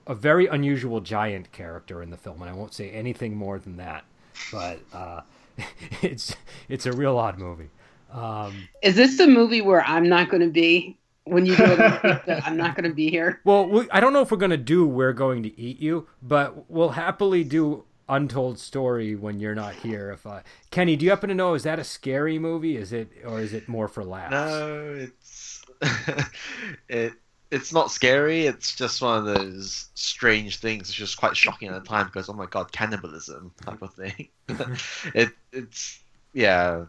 [SPEAKER 1] a very unusual giant character in the film, and I won't say anything more than that. But uh, it's it's a real odd movie. Um,
[SPEAKER 3] Is this a movie where I'm not going to be when you do it? I'm not going to be here.
[SPEAKER 1] Well, we, I don't know if we're going to do "We're Going to Eat You," but we'll happily do untold story when you're not here. If uh, Kenny, do you happen to know is that a scary movie? Is it or is it more for laughs?
[SPEAKER 2] No, it's it it's not scary. It's just one of those strange things. It's just quite shocking at the time because oh my god, cannibalism type of thing. it it's yeah,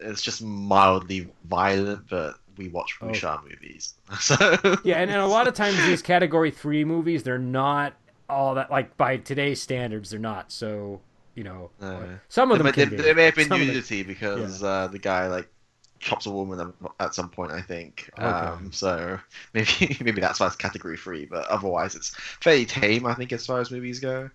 [SPEAKER 2] it's just mildly violent, but we watch wuxia oh. movies. So
[SPEAKER 1] yeah, and, and a lot of times these category three movies, they're not all that like by today's standards, they're not so you know. Some of them
[SPEAKER 2] they, they may have been nudity because yeah. uh, the guy like chops a woman at some point. I think. Okay. Um, so maybe maybe that's why it's category three. But otherwise, it's fairly tame. I think as far as movies go.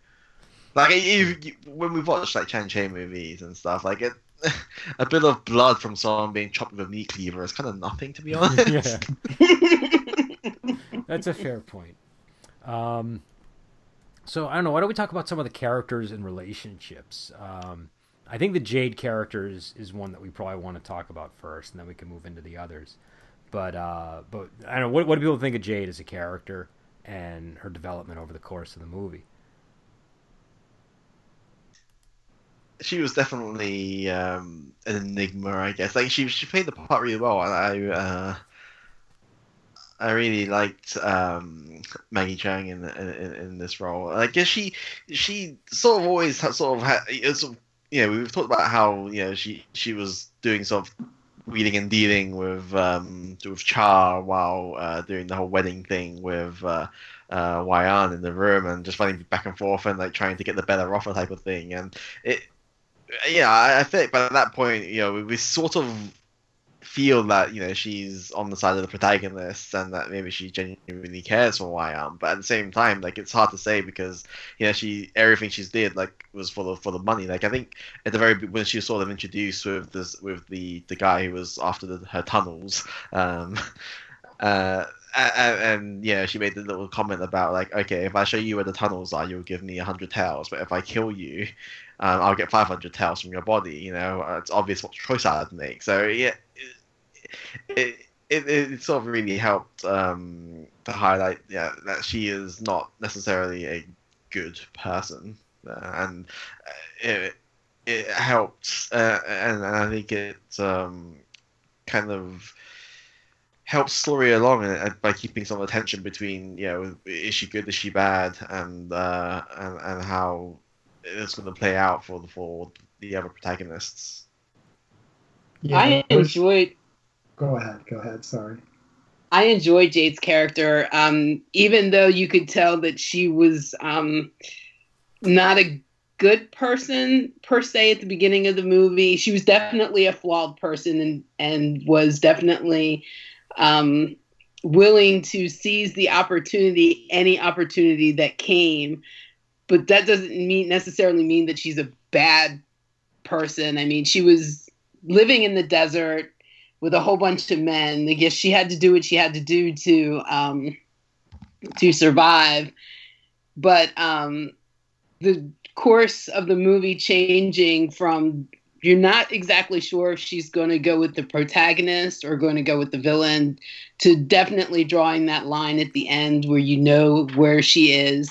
[SPEAKER 2] Like you, you, when we watch like Chang Cheh movies and stuff, like it, a bit of blood from someone being chopped with a meat cleaver is kind of nothing, to be honest.
[SPEAKER 1] That's a fair point. Um, so I don't know. Why don't we talk about some of the characters and relationships? Um, I think the Jade character is, is one that we probably want to talk about first, and then we can move into the others. But uh, but I don't know what what do people think of Jade as a character and her development over the course of the movie.
[SPEAKER 2] She was definitely um, an enigma, I guess. Like she she played the part really well, and I uh, I really liked um, Maggie Cheung in, in, in this role. I guess she she sort of always sort of had sort of you know, we've talked about how you know she she was doing sort of wheeling and dealing with um, with Cha while uh, doing the whole wedding thing with uh, uh, Wai-an in the room and just running back and forth and like trying to get the better offer type of thing. And it, yeah, I, I think by that point, you know, we, we sort of feel that you know she's on the side of the protagonist and that maybe she genuinely cares for Wai-an, but at the same time, like it's hard to say because you know she everything she's did like was for the for the money. Like I think at the very when she saw them introduced with this with the the guy who was after the, her tunnels. Um, uh, and, and, yeah, she made the little comment about like, okay, if I show you where the tunnels are, you'll give me a hundred taels, but if I kill you, um, I'll get five hundred taels from your body. You know, it's obvious what choice I'd make. So yeah, it, it, it sort of really helped um, to highlight yeah that she is not necessarily a good person, uh, and it it helped, uh, and, and, I think it um, kind of helps story along uh, by keeping some of the tension between you know is she good is she bad and uh, and, and how it's going to play out for the for the other protagonists.
[SPEAKER 3] Yeah, I enjoyed
[SPEAKER 4] Go ahead. Go ahead. Sorry.
[SPEAKER 3] I enjoyed Jade's character, um, even though you could tell that she was um, not a good person per se at the beginning of the movie. She was definitely a flawed person and and was definitely um, willing to seize the opportunity, any opportunity that came. But that doesn't mean necessarily mean that she's a bad person. I mean, she was living in the desert with a whole bunch of men. I guess she had to do what she had to do to um, to survive. But um, the course of the movie changing from you're not exactly sure if she's going to go with the protagonist or going to go with the villain to definitely drawing that line at the end where you know where she is.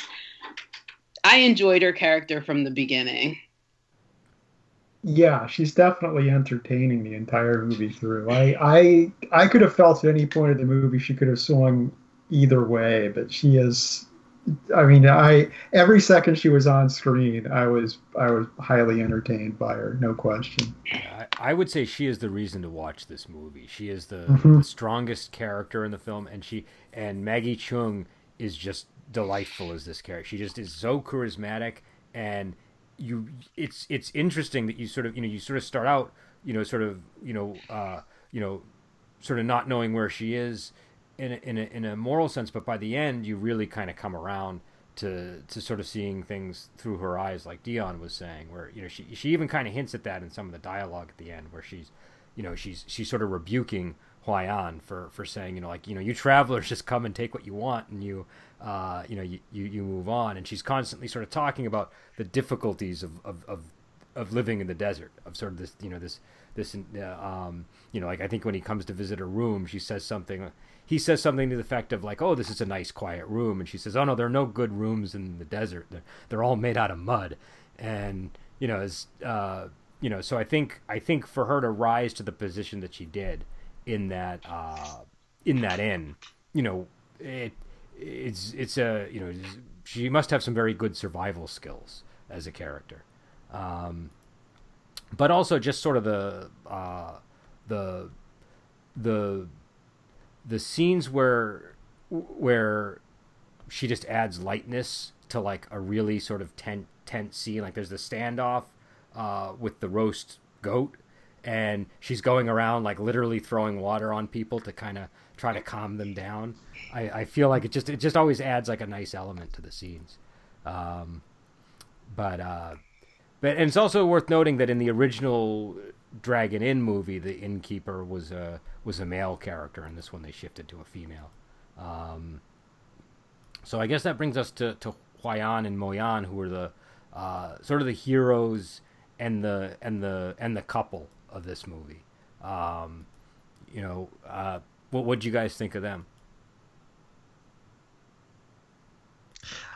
[SPEAKER 3] I enjoyed her character from the beginning.
[SPEAKER 4] Yeah, she's definitely entertaining the entire movie through. I I I could have felt at any point of the movie she could have swung either way, but she is I mean, I every second she was on screen, I was I was highly entertained by her, no question.
[SPEAKER 1] I, I would say she is the reason to watch this movie. She is the, mm-hmm. the, strongest character in the film, and she and Maggie Cheung is just delightful as this character. She just is so charismatic, and you it's it's interesting that you sort of you know you sort of start out you know sort of you know uh, you know sort of not knowing where she is in a, in a, in a moral sense, but by the end, you really kind of come around to to sort of seeing things through her eyes, like Dion was saying, where you know she she even kind of hints at that in some of the dialogue at the end, where she's you know she's she's sort of rebuking Huaiyan for for saying you know like you know you travelers just come and take what you want and you uh, you know you, you you move on, and she's constantly sort of talking about the difficulties of of, of of living in the desert, of sort of this you know this this uh, um, you know like I think when he comes to visit her room, she says something he says something to the effect of like, "Oh, this is a nice quiet room," and she says, "Oh no, there are no good rooms in the desert. They're, they're all made out of mud." And you know, as uh, you know, so I think I think for her to rise to the position that she did in that uh, in that inn, you know, it it's it's a you know she must have some very good survival skills as a character, um, but also just sort of the uh, the the the scenes where where she just adds lightness to like a really sort of tense tense scene. Like there's the standoff uh, with the roast goat, and she's going around like literally throwing water on people to kind of try to calm them down. I, I feel like it just it just always adds like a nice element to the scenes. Um, but uh, but and it's also worth noting that in the original Dragon Inn movie, the innkeeper was a was a male character, and this one they shifted to a female. Um, so I guess that brings us to to Huaiyan and Moyan, who are the uh, sort of the heroes and the and the and the couple of this movie. Um, you know, uh, what would you guys think of them?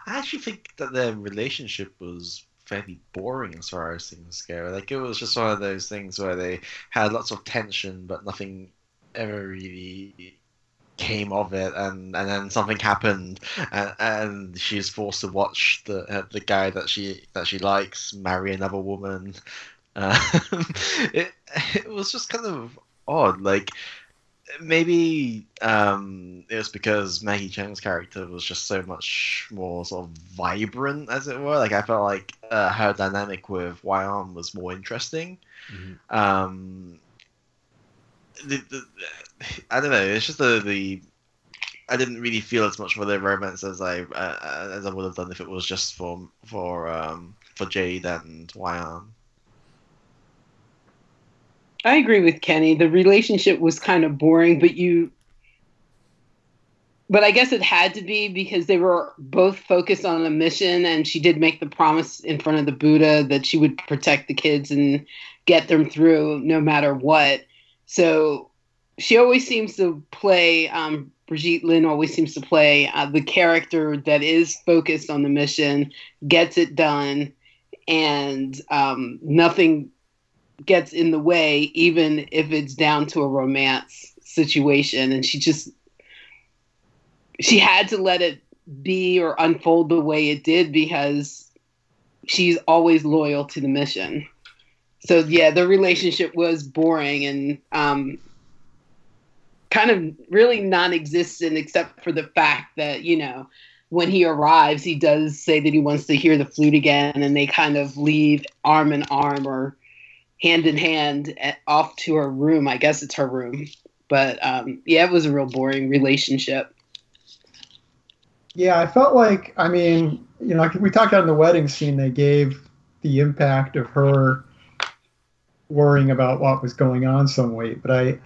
[SPEAKER 2] I actually think that their relationship was fairly boring as far as things go. Like it was just one of those things where they had lots of tension, but nothing ever really came of it, and and then something happened, and, and she's forced to watch the uh, the guy that she that she likes marry another woman. Uh, it it was just kind of odd, like maybe um, it was because Maggie Cheung's character was just so much more sort of vibrant, as it were. Like I felt like uh, her dynamic with Huaiyan was more interesting. Mm-hmm. Um, the, the, I don't know. It's just the the I didn't really feel as much for the romance as I uh, as I would have done if it was just for for um, for Jade and Huaiyan.
[SPEAKER 3] I agree with Kenny. The relationship was kind of boring, but you but I guess it had to be because they were both focused on a mission and she did make the promise in front of the Buddha that she would protect the kids and get them through no matter what. So she always seems to play um, Brigitte Lin always seems to play uh, the character that is focused on the mission, gets it done, and um, nothing gets in the way, even if it's down to a romance situation. And she just, she had to let it be or unfold the way it did because she's always loyal to the mission. So yeah, the relationship was boring and um, kind of really non-existent, except for the fact that you know when he arrives, he does say that he wants to hear the flute again, and they kind of leave arm in arm or hand in hand off to her room. I guess it's her room, but um, yeah, it was a real boring relationship.
[SPEAKER 4] Yeah, I felt like I mean, you know, we talked about in the wedding scene, they gave the impact of her worrying about what was going on some weight, but I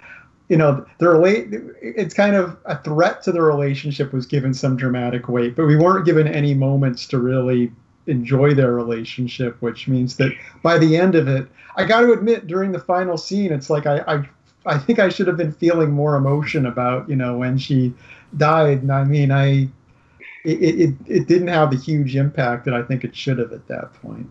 [SPEAKER 4] you know, the relate it's kind of a threat to the relationship was given some dramatic weight, but we weren't given any moments to really enjoy their relationship, which means that by the end of it, I got to admit, during the final scene, it's like I, I, I think I should have been feeling more emotion about, you know, when she died. And I mean, I, it, it, it didn't have the huge impact that I think it should have at that point.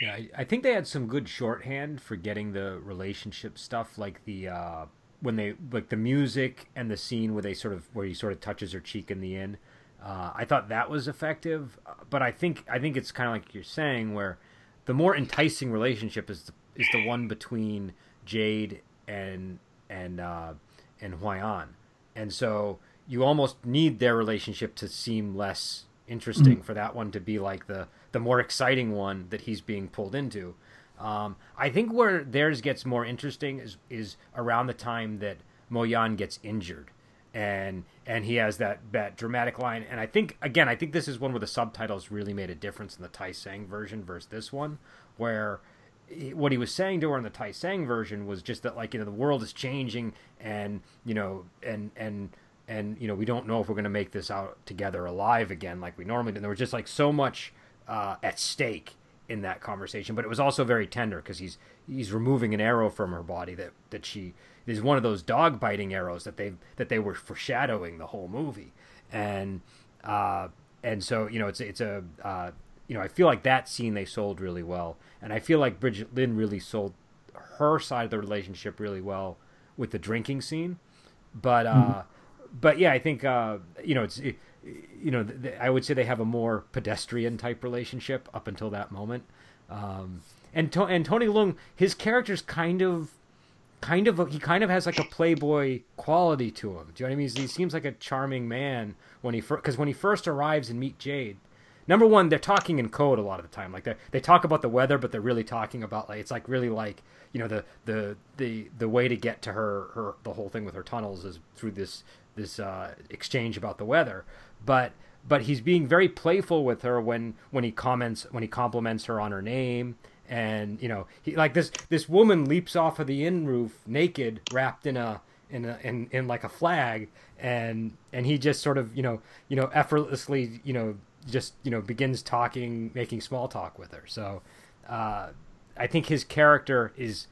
[SPEAKER 1] Yeah, I think they had some good shorthand for getting the relationship stuff, like the uh, when they like the music and the scene where they sort of where he sort of touches her cheek in the end. Uh, I thought that was effective, but I think I think it's kind of like you're saying, where the more enticing relationship is the, is the one between Jade and and uh, and Huayan, and so you almost need their relationship to seem less interesting mm-hmm. for that one to be like the the more exciting one that he's being pulled into. Um, I think where theirs gets more interesting is is around the time that Mo-Yan gets injured, and and he has that that dramatic line. And I think again, I think this is one where the subtitles really made a difference in the Tai Seng version versus this one, where what he was saying to her in the Tai Seng version was just that like you know the world is changing, and you know and and and you know we don't know if we're going to make this out together alive again like we normally do. And there was just like so much uh, at stake in that conversation, but it was also very tender because he's he's removing an arrow from her body that that she is one of those dog biting arrows that they that they were foreshadowing the whole movie, and uh, and so you know it's it's a uh, you know I feel like that scene they sold really well, and I feel like Brigitte Lin really sold her side of the relationship really well with the drinking scene, but uh, mm-hmm. but yeah I think uh, you know it's. It, you know, I would say they have a more pedestrian type relationship up until that moment. Um, and to- and Tony Leung, his character's kind of, kind of, he kind of has like a playboy quality to him. Do you know what I mean? He seems like a charming man when he because fir- when he first arrives and meet Jade. Number one, they're talking in code a lot of the time. Like they they talk about the weather, but they're really talking about like it's like really like you know the the the the way to get to her her the whole thing with her tunnels is through this this uh, exchange about the weather but but he's being very playful with her when when he comments when he compliments her on her name. And you know he like this this woman leaps off of the inn roof naked wrapped in a in a in, in like a flag. And and he just sort of you know you know effortlessly you know just you know begins talking making small talk with her. So uh i think his character is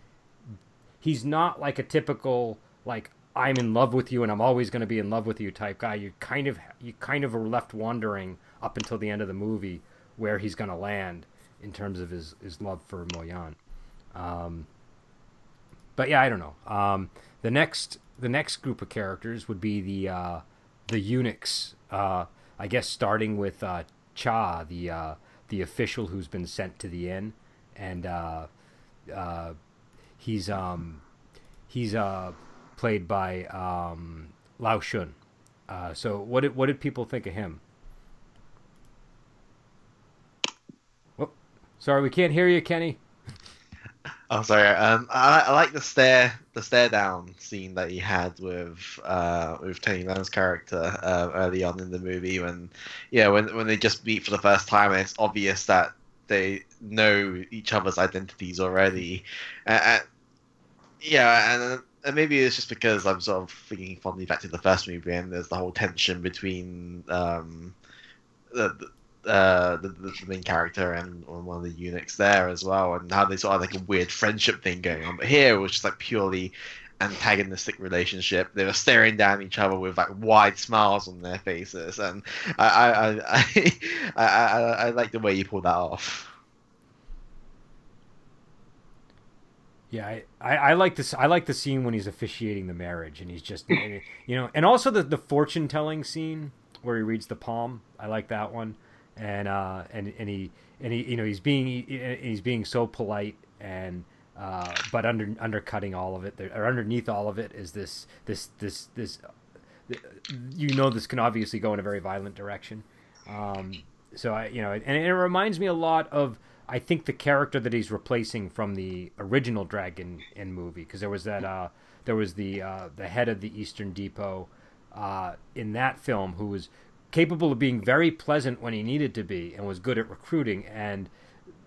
[SPEAKER 1] he's not like a typical like I'm in love with you and I'm always going to be in love with you type guy. You kind of you kind of are left wondering up until the end of the movie where he's going to land in terms of his, his love for Mo-Yan. Um, but yeah, I don't know. Um, the next the next group of characters would be the uh, the eunuchs. Uh, I guess starting with uh, Cha, the uh, the official who's been sent to the inn, and uh, uh, he's um, he's uh, played by um, Lau Shun. Uh, so what did what did people think of him? Oh, sorry, we can't hear you, Kenny.
[SPEAKER 2] Oh, sorry. Um, I, I like the stare the stare down scene that he had with uh, with Tony Leung's character uh, early on in the movie when yeah when when they just meet for the first time and it's obvious that they know each other's identities already. Uh, yeah, and and maybe it's just because I'm sort of thinking fondly back to the first movie, and there's the whole tension between um, the, uh, the, the main character and one of the eunuchs there as well, and how they sort of like a weird friendship thing going on. But here it was just like purely antagonistic relationship. They were staring down each other with like wide smiles on their faces, and I I I I, I, I like the way you pulled that off.
[SPEAKER 1] Yeah, I, I, I, like this. I like the scene when he's officiating the marriage, and he's just, you know, and also the the fortune telling scene where he reads the palm. I like that one, and uh, and and he and he, you know, he's being he, he's being so polite and. Uh, but under undercutting all of it, or underneath all of it, is this this this this. You know, this can obviously go in a very violent direction. Um, so I, you know, and it reminds me a lot of I think the character that he's replacing from the original Dragon Inn movie because there was that uh, there was the uh, the head of the Eastern Depot uh, in that film who was capable of being very pleasant when he needed to be and was good at recruiting and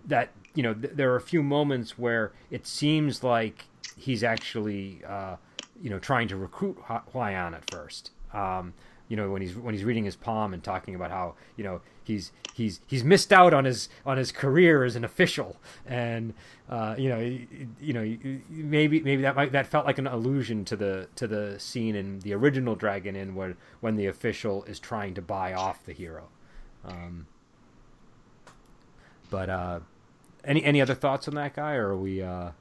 [SPEAKER 1] that you know th- there are a few moments where it seems like he's actually uh, you know trying to recruit Huayan at first. Um, you know when he's when he's reading his palm and talking about how you know he's he's he's missed out on his on his career as an official. And uh, you know you know maybe maybe that might that felt like an allusion to the to the scene in the original Dragon Inn where when the official is trying to buy off the hero. Um, but uh, any any other thoughts on that guy or are we uh...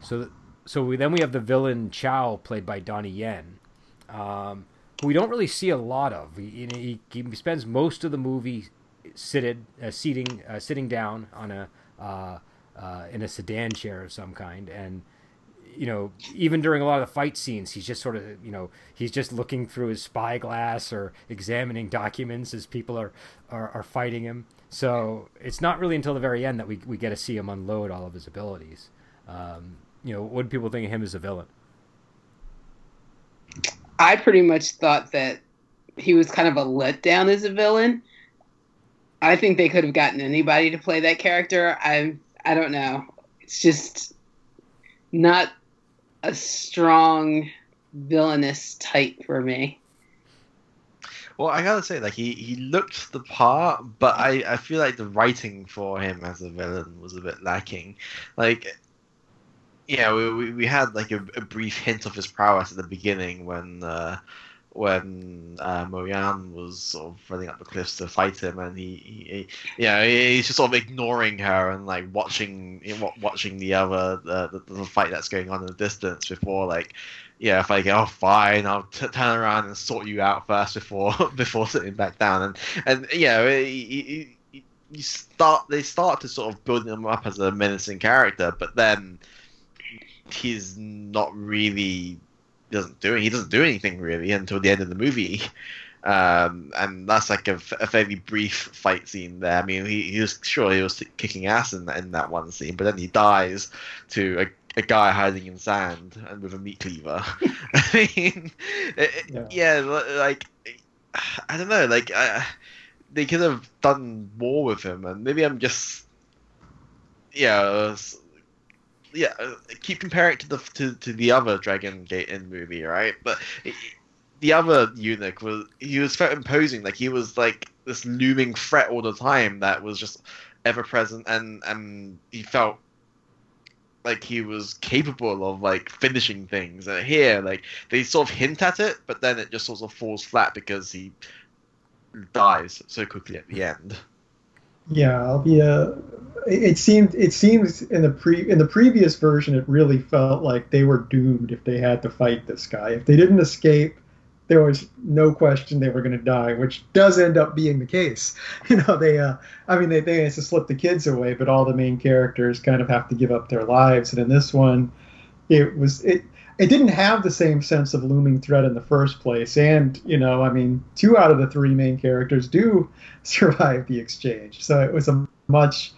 [SPEAKER 1] so so we, then we have the villain Chow, played by Donnie Yen, um, who we don't really see a lot of. He, he, he spends most of the movie seated, uh, seating, uh, sitting down on a uh, uh, in a sedan chair of some kind, and you know, even during a lot of the fight scenes, he's just sort of, you know, he's just looking through his spyglass or examining documents as people are, are, are fighting him. So it's not really until the very end that we, we get to see him unload all of his abilities. Um, you know, what do people think of him as a villain?
[SPEAKER 3] I pretty much thought that he was kind of a letdown as a villain. I think they could have gotten anybody to play that character. I I don't know. It's just not a strong villainous type for me.
[SPEAKER 2] Well, I gotta say, like he, he looked the part, but I, I feel like the writing for him as a villain was a bit lacking. Like yeah, we, we had like a, a, brief hint of his prowess at the beginning when uh, when uh, Mo-Yan was sort of running up the cliffs to fight him, and he, he, he yeah, he's just sort of ignoring her and like watching watching the other the, the fight that's going on in the distance before like yeah, if I go, oh, fine, I'll t- turn around and sort you out first before before sitting back down, and and yeah, you, you start they start to sort of building him up as a menacing character, but then he's not really doesn't do he doesn't do anything really until the end of the movie. Um, and that's like a, a, fairly brief fight scene there. I mean, he, he was sure he was kicking ass in, in that one scene, but then he dies to a, a guy hiding in sand and with a meat cleaver. I mean, it, yeah. yeah. like I don't know, like they could have done more with him, and maybe I'm just yeah yeah, uh, keep comparing it to the to, to the other Dragon Gate Inn movie, right? But the other eunuch was he was felt imposing, like he was like this looming threat all the time that was just ever present, and and he felt like he was capable of like finishing things. And here, like they sort of hint at it, but then it just sort of falls flat because he dies so quickly at the end.
[SPEAKER 4] Yeah, I'll be a it seemed it seems in the pre in the previous version it really felt like they were doomed if they had to fight this guy. If they didn't escape, there was no question they were going to die, which does end up being the case. You know, they uh, I mean they they managed to slip the kids away, but all the main characters kind of have to give up their lives. And in this one, it was it it didn't have the same sense of looming threat in the first place. And, you know, I mean, two out of the three main characters do survive the exchange. So it was a much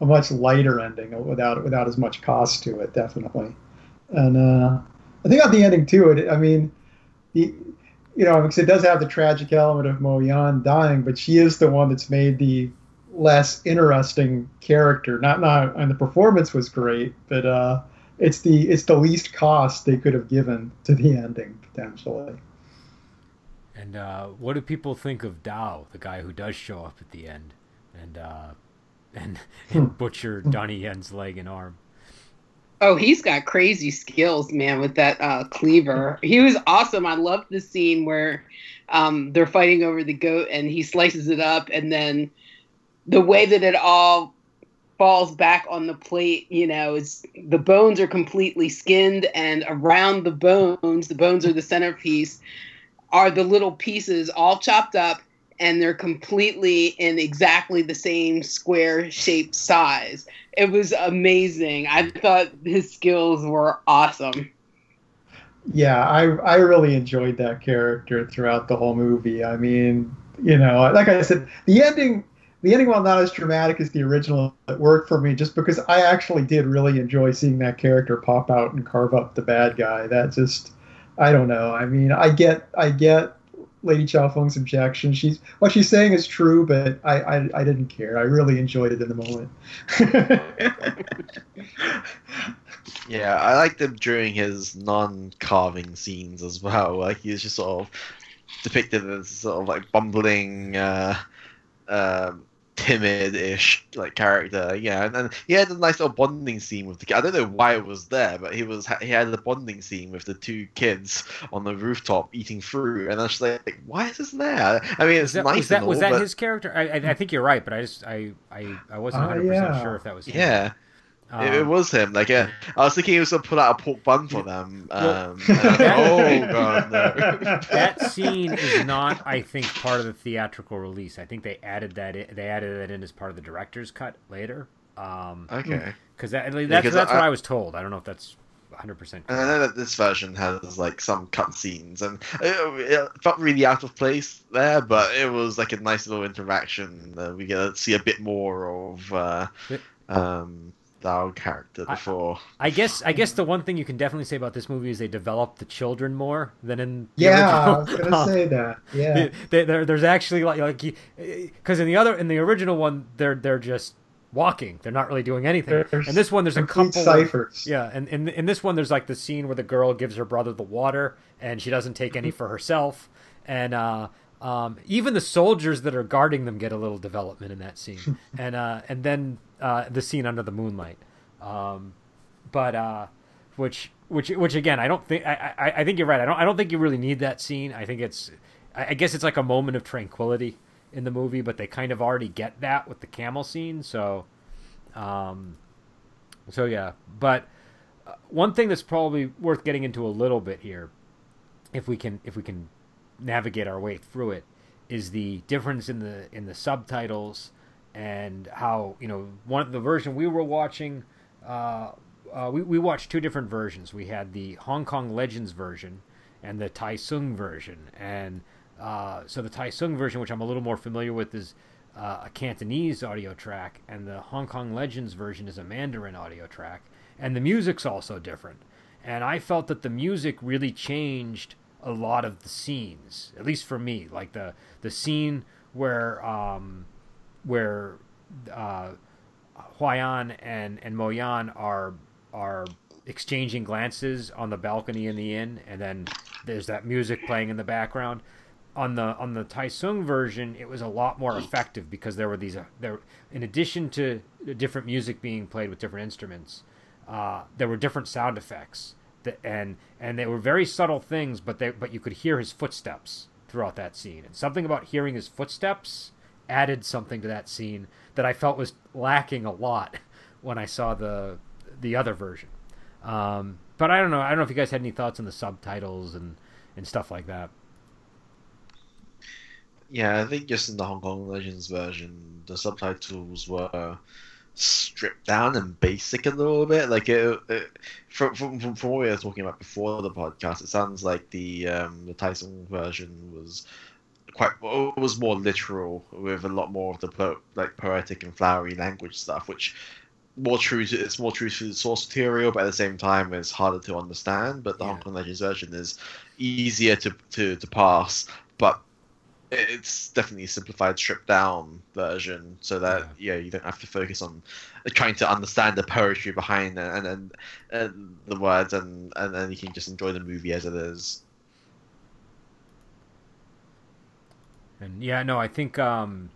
[SPEAKER 4] a much lighter ending without without as much cost to it, definitely. And uh, I think on the ending too, it, I mean, the, you know, because it does have the tragic element of Mo-Yan dying, but she is the one that's made the less interesting character. Not not, and the performance was great, but uh, it's the it's the least cost they could have given to the ending potentially.
[SPEAKER 1] And uh, what do people think of Dao, the guy who does show up at the end? And uh, and, and butcher Donnie Yen's leg and arm.
[SPEAKER 3] Oh, he's got crazy skills, man, with that uh, cleaver. He was awesome. I loved the scene where um, they're fighting over the goat and he slices it up, and then the way that it all falls back on the plate, you know, is the bones are completely skinned, and around the bones, the bones are the centerpiece, are the little pieces all chopped up and they're completely in exactly the same square shaped size. It was amazing. I thought his skills were awesome.
[SPEAKER 4] yeah, I I really enjoyed that character throughout the whole movie. I mean, you know, like I said, the ending the ending, while not as dramatic as the original, it worked for me just because I actually did really enjoy seeing that character pop out and carve up the bad guy. That just, I don't know. I mean, I get, I get Lady Chow Feng's objection. She's what she's saying is true, but I, I, I didn't care. I really enjoyed it in the moment.
[SPEAKER 2] yeah, I liked him during his non-carving scenes as well. Like he's just sort of depicted as sort of like bumbling. Uh, um, timid-ish like character. Yeah, and, and he had a nice little bonding scene with the. I don't know why it was there, but he was he had a bonding scene with the two kids on the rooftop eating fruit, and I was like, why is this there? I mean, it's
[SPEAKER 1] was that,
[SPEAKER 2] nice.
[SPEAKER 1] Was that,
[SPEAKER 2] all,
[SPEAKER 1] was that
[SPEAKER 2] but...
[SPEAKER 1] his character? I, I, I think you're right, but I just I I, I wasn't 100 uh, yeah. percent sure if that was him.
[SPEAKER 2] Yeah. Um, it, it, was him. Like, yeah, I was thinking he was gonna put out a pork bun for them. Um, oh god, no.
[SPEAKER 1] that scene is not, I think, part of the theatrical release. I think they added that. In, they added that in as part of the director's cut later. Um,
[SPEAKER 2] okay.
[SPEAKER 1] Because that, like, that's, yeah, that's I, what I was told. I don't know if that's 100. percent
[SPEAKER 2] I know that this version has like some cut scenes, and it, it, felt really out of place there, but it was like a nice little interaction. Uh, we get to see a bit more of. Uh, um, dog character before.
[SPEAKER 1] I, I, guess I guess the one thing you can definitely say about this movie is they developed the children more than in
[SPEAKER 4] the yeah. Original. I was gonna say that. Yeah, they,
[SPEAKER 1] they, there's actually like like because in the other in the original one they're they're just walking. They're not really doing anything. There's and this one there's a couple
[SPEAKER 4] ciphers.
[SPEAKER 1] Of, yeah, and in in this one there's like the scene where the girl gives her brother the water and she doesn't take any mm-hmm. for herself and uh um, even the soldiers that are guarding them get a little development in that scene, and uh, and then uh, the scene under the moonlight. Um, but uh, which which which again, I don't think I, I, I think you're right. I don't I don't think you really need that scene. I think it's I guess it's like a moment of tranquility in the movie, but they kind of already get that with the camel scene. So, um, so yeah. But uh, one thing that's probably worth getting into a little bit here, if we can if we can navigate our way through it, is the difference in the in the subtitles and how you know one of the version we were watching. Uh, uh, we we watched two different versions. We had the Hong Kong Legends version and the Tai Seng version, and uh, so the Tai Seng version, which I'm a little more familiar with, is uh, a Cantonese audio track, and the Hong Kong Legends version is a Mandarin audio track, and the music's also different. And I felt that the music really changed a lot of the scenes, at least for me. Like the the scene where um, where uh, Huaiyan and and Moyan are are exchanging glances on the balcony in the inn, and then there's that music playing in the background. On the on the Tai Seng version, it was a lot more effective because there were these uh, there in addition to different music being played with different instruments, uh, there were different sound effects that, and and they were very subtle things, but they but you could hear his footsteps throughout that scene, and something about hearing his footsteps added something to that scene that I felt was lacking a lot when I saw the the other version. Um, but I don't know. I don't know if you guys had any thoughts on the subtitles and and stuff like that.
[SPEAKER 2] Yeah, I think just in the Hong Kong Legends version, the subtitles were stripped down and basic a little bit. Like it, it from, from, from what we were talking about before the podcast, it sounds like the um, the Seng version was quite it was more literal with a lot more of the po- like poetic and flowery language stuff, which more true to it's more true to the source material, but at the same time it's harder to understand. But the yeah. Hong Kong Legends version is easier to, to, to pass, but it's definitely a simplified, stripped down version, so that yeah. yeah, you don't have to focus on trying to understand the poetry behind it and and, and the words, and and then you can just enjoy the movie as it is.
[SPEAKER 1] And yeah, no, I think um,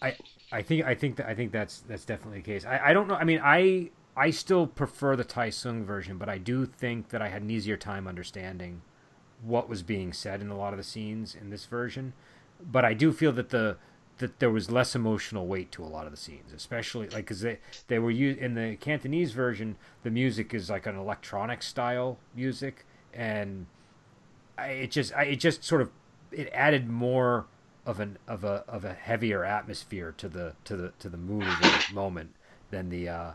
[SPEAKER 1] I I think I think that I think that's that's definitely the case. I, I don't know. I mean, I I still prefer the Tai Seng version, but I do think that I had an easier time understanding what was being said in a lot of the scenes in this version. But I do feel that the that there was less emotional weight to a lot of the scenes, especially like because they they were used in the Cantonese version. The music is like an electronic style music, and I, it just I, it just sort of it added more of an of a of a heavier atmosphere to the to the to the mood of the moment than the uh,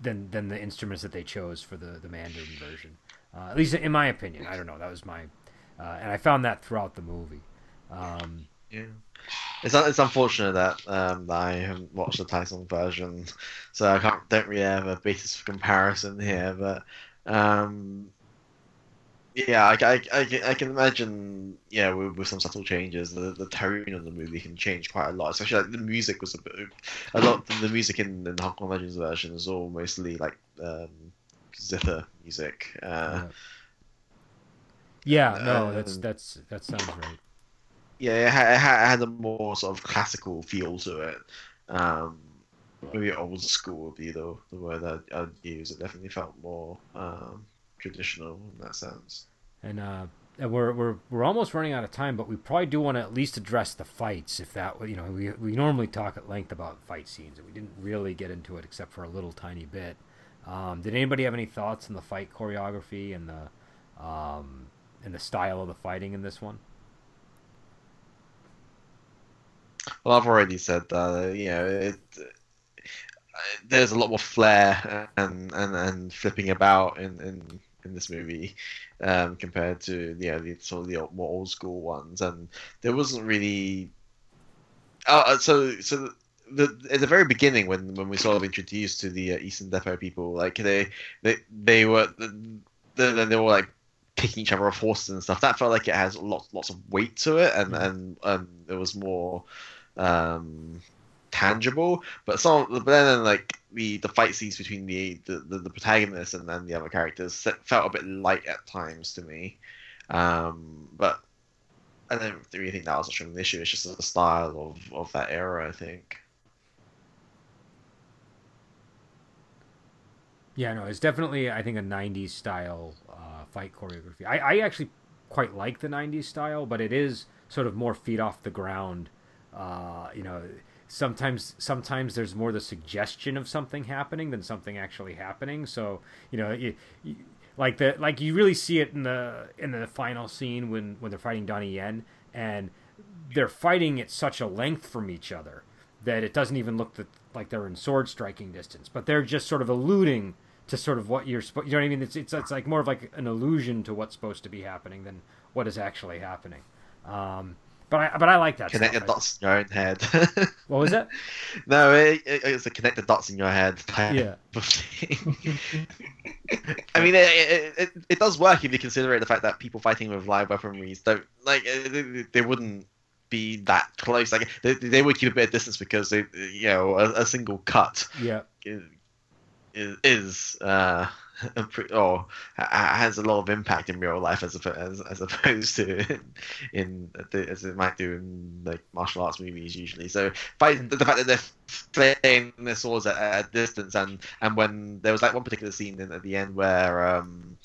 [SPEAKER 1] than than the instruments that they chose for the the Mandarin version. Uh, at least in my opinion. I don't know. That was my, uh, and I found that throughout the movie. Um,
[SPEAKER 2] yeah. It's it's unfortunate that um, I haven't watched the Tai Seng version, so I can't don't really have a basis for comparison here. But um, yeah, I, I, I, I, can imagine, yeah, with, with, some subtle changes, the, the tone of the movie can change quite a lot. Especially like the music was a bit, a lot. The music in, in the Hong Kong Legends version is all mostly like um, zither music. Uh,
[SPEAKER 1] yeah, no, that's that's that sounds right.
[SPEAKER 2] Yeah, it had, it had a more sort of classical feel to it. Um, maybe old school would be the the word I'd, I'd use. It definitely felt more. Um, traditional in that sense.
[SPEAKER 1] And uh, we're we're we're almost running out of time, but we probably do want to at least address the fights. If that you know, we we normally talk at length about fight scenes, and we didn't really get into it except for a little tiny bit. Um, did anybody have any thoughts on the fight choreography and the um, and the style of the fighting in this one?
[SPEAKER 2] Well, I've already said that. You know, it, there's a lot more flair and and, and flipping about in, in in this movie um, compared to yeah the sort of the more old school ones, and there wasn't really. Uh, uh so so the at the very beginning when when we sort of introduced to the uh, Eastern Depot people, like they they they were then they were like kicking each other off horses and stuff. That felt like it has lots lots of weight to it, and and and it was more um tangible. But some, but then like the the fight scenes between the the, the, the protagonist and then the other characters felt a bit light at times to me. Um, but I don't really think that was of an issue. It's just the style of, of that era, I think.
[SPEAKER 1] Yeah, no, it's definitely I think a '90s style uh, fight choreography. I, I actually quite like the '90s style, but it is sort of more feet off the ground. Uh, you know, sometimes sometimes there's more the suggestion of something happening than something actually happening. So you know, you, you, like the like you really see it in the in the final scene when when they're fighting Donnie Yen and they're fighting at such a length from each other that it doesn't even look that, like they're in sword striking distance, but they're just sort of alluding to sort of what you're supposed. You know what I mean? It's, it's it's like more of like an allusion to what's supposed to be happening than what is actually happening. Um, but I but I like that.
[SPEAKER 2] Connect
[SPEAKER 1] the
[SPEAKER 2] dots in your own head.
[SPEAKER 1] what was that?
[SPEAKER 2] No, it, it, it's a connect the dots in your head.
[SPEAKER 1] yeah.
[SPEAKER 2] I mean, it, it, it does work if you consider the fact that people fighting with live weaponry don't like they, they wouldn't be that close. Like they, they would keep a bit of distance because they, you know, a, a single cut.
[SPEAKER 1] Yeah.
[SPEAKER 2] Is, is uh, or has a lot of impact in real life as as, as opposed to in, as it might do in like martial arts movies usually. So fight, the, fact that they're playing their swords at, a distance and and when there was like one particular scene in, at the end where um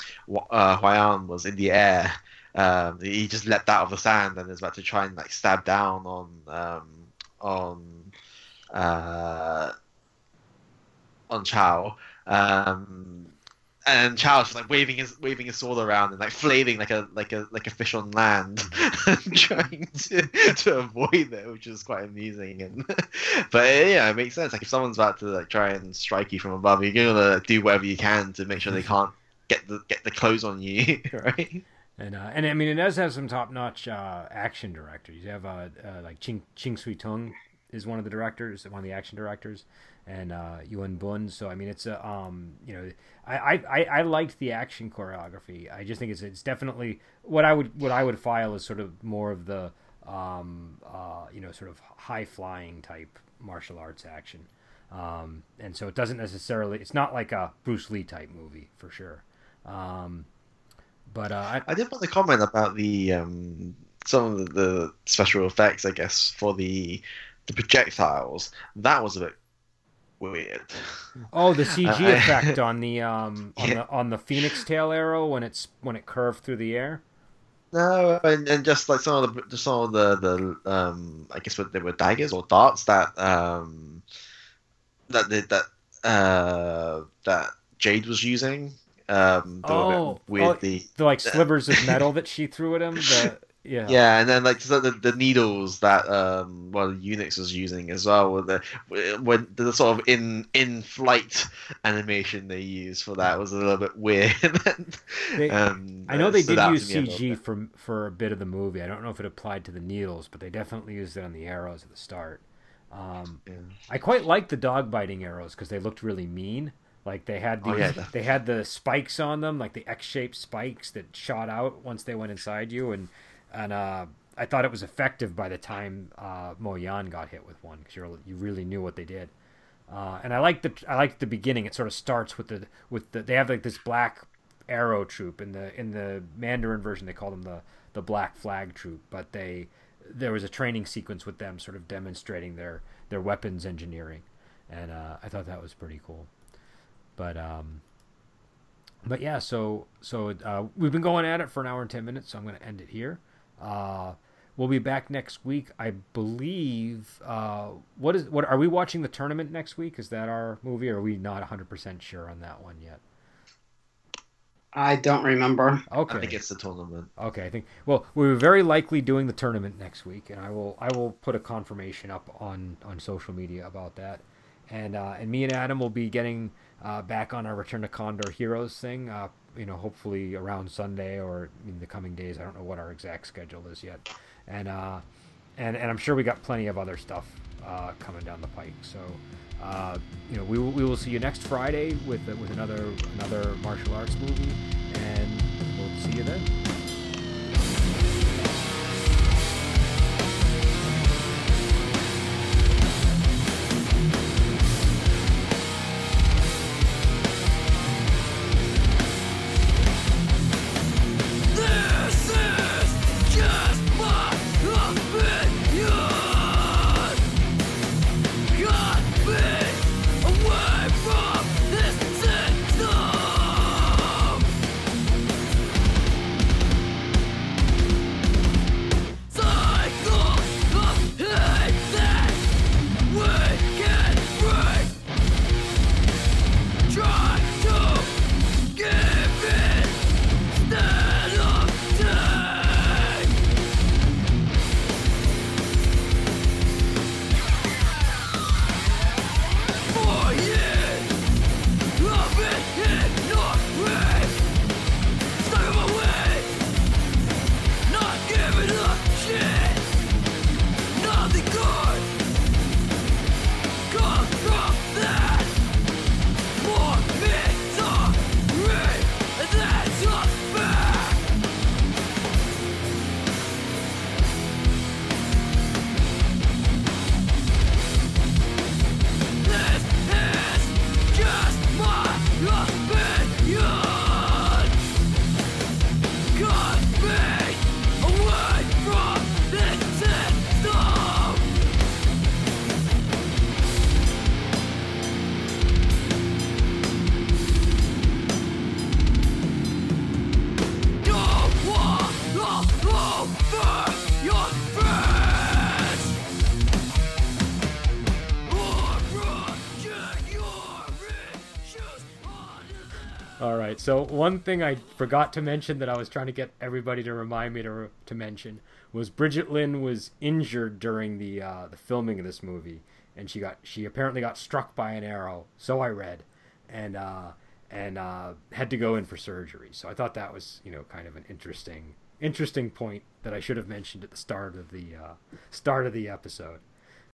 [SPEAKER 2] uh, Huaiyan was in the air. Um, he just leapt out of the sand and is about to try and like stab down on um, on uh, on Chow. Um, and Charles was like waving his waving his sword around and like flailing like a like a like a fish on land, trying to to avoid it, which is quite amusing. And but yeah, it makes sense. Like if someone's about to like try and strike you from above, you're gonna do whatever you can to make sure they can't get the get the clothes on you, right?
[SPEAKER 1] And uh, and I mean, it does have some top notch uh, action directors. You have uh, uh, like Ching Ching Siu Tung is one of the directors, one of the action directors and uh, Yuen Bun. So I mean, it's a um, you know, I, I I liked the action choreography. I just think it's it's definitely what I would what I would file is sort of more of the um, uh, you know, sort of high flying type martial arts action. Um, and so it doesn't necessarily it's not like a Bruce Lee type movie for sure. Um, but uh, I,
[SPEAKER 2] I did want to comment about the um, some of the special effects, I guess, for the the projectiles. That was a bit weird.
[SPEAKER 1] Oh, the CG uh, effect on the um on yeah. the on the phoenix tail arrow when it's when it curved through the air.
[SPEAKER 2] No, and, and just like some of the just some of the the um I guess what they were daggers or darts that um that that uh that Jade was using. Um,
[SPEAKER 1] oh, weirdly, oh, the like slivers of metal that she threw at him. The, Yeah.
[SPEAKER 2] Yeah, and then like the, the, the needles that um well Eunuch was using as well with the when the sort of in in flight animation they used for that was a little bit weird.
[SPEAKER 1] they, um, I know they did use CG for for a bit of the movie. I don't know if it applied to the needles, but they definitely used it on the arrows at the start. Um, yeah. I quite liked the dog biting arrows because they looked really mean. Like they had these, oh, yeah. they had the spikes on them, like the X-shaped spikes that shot out once they went inside you, and and uh, I thought it was effective by the time uh, Mo Yan got hit with one because you you really knew what they did. Uh, and I like the I like the beginning. It sort of starts with the with the they have like this black arrow troop in the in the Mandarin version they call them the the Black Flag troop, but they there was a training sequence with them sort of demonstrating their their weapons engineering, and uh, I thought that was pretty cool. But um, but yeah, so so uh, we've been going at it for an hour and ten minutes, so I'm going to end it here. Uh, we'll be back next week, I believe. Uh, what is what are we watching the tournament next week? Is that our movie? Or are we not 100 percent sure on that one yet?
[SPEAKER 3] I don't remember.
[SPEAKER 2] Okay, I think it's the tournament.
[SPEAKER 1] Okay, I think. Well, we're very likely doing the tournament next week, and I will I will put a confirmation up on on social media about that. And uh, and me and Adam will be getting uh, back on our Return to Condor Heroes thing. Uh, you know, hopefully around Sunday or in the coming days. I don't know what our exact schedule is yet, and uh, and and I'm sure we got plenty of other stuff uh, coming down the pike. So. Uh, you know, we will, we will see you next Friday with with another another martial arts movie, and we'll see you then. So one thing I forgot to mention that I was trying to get everybody to remind me to to mention was Brigitte Lin was injured during the uh, the filming of this movie, and she got she apparently got struck by an arrow. So I read, and uh, and uh, had to go in for surgery. So I thought that was you know kind of an interesting interesting point that I should have mentioned at the start of the uh, start of the episode.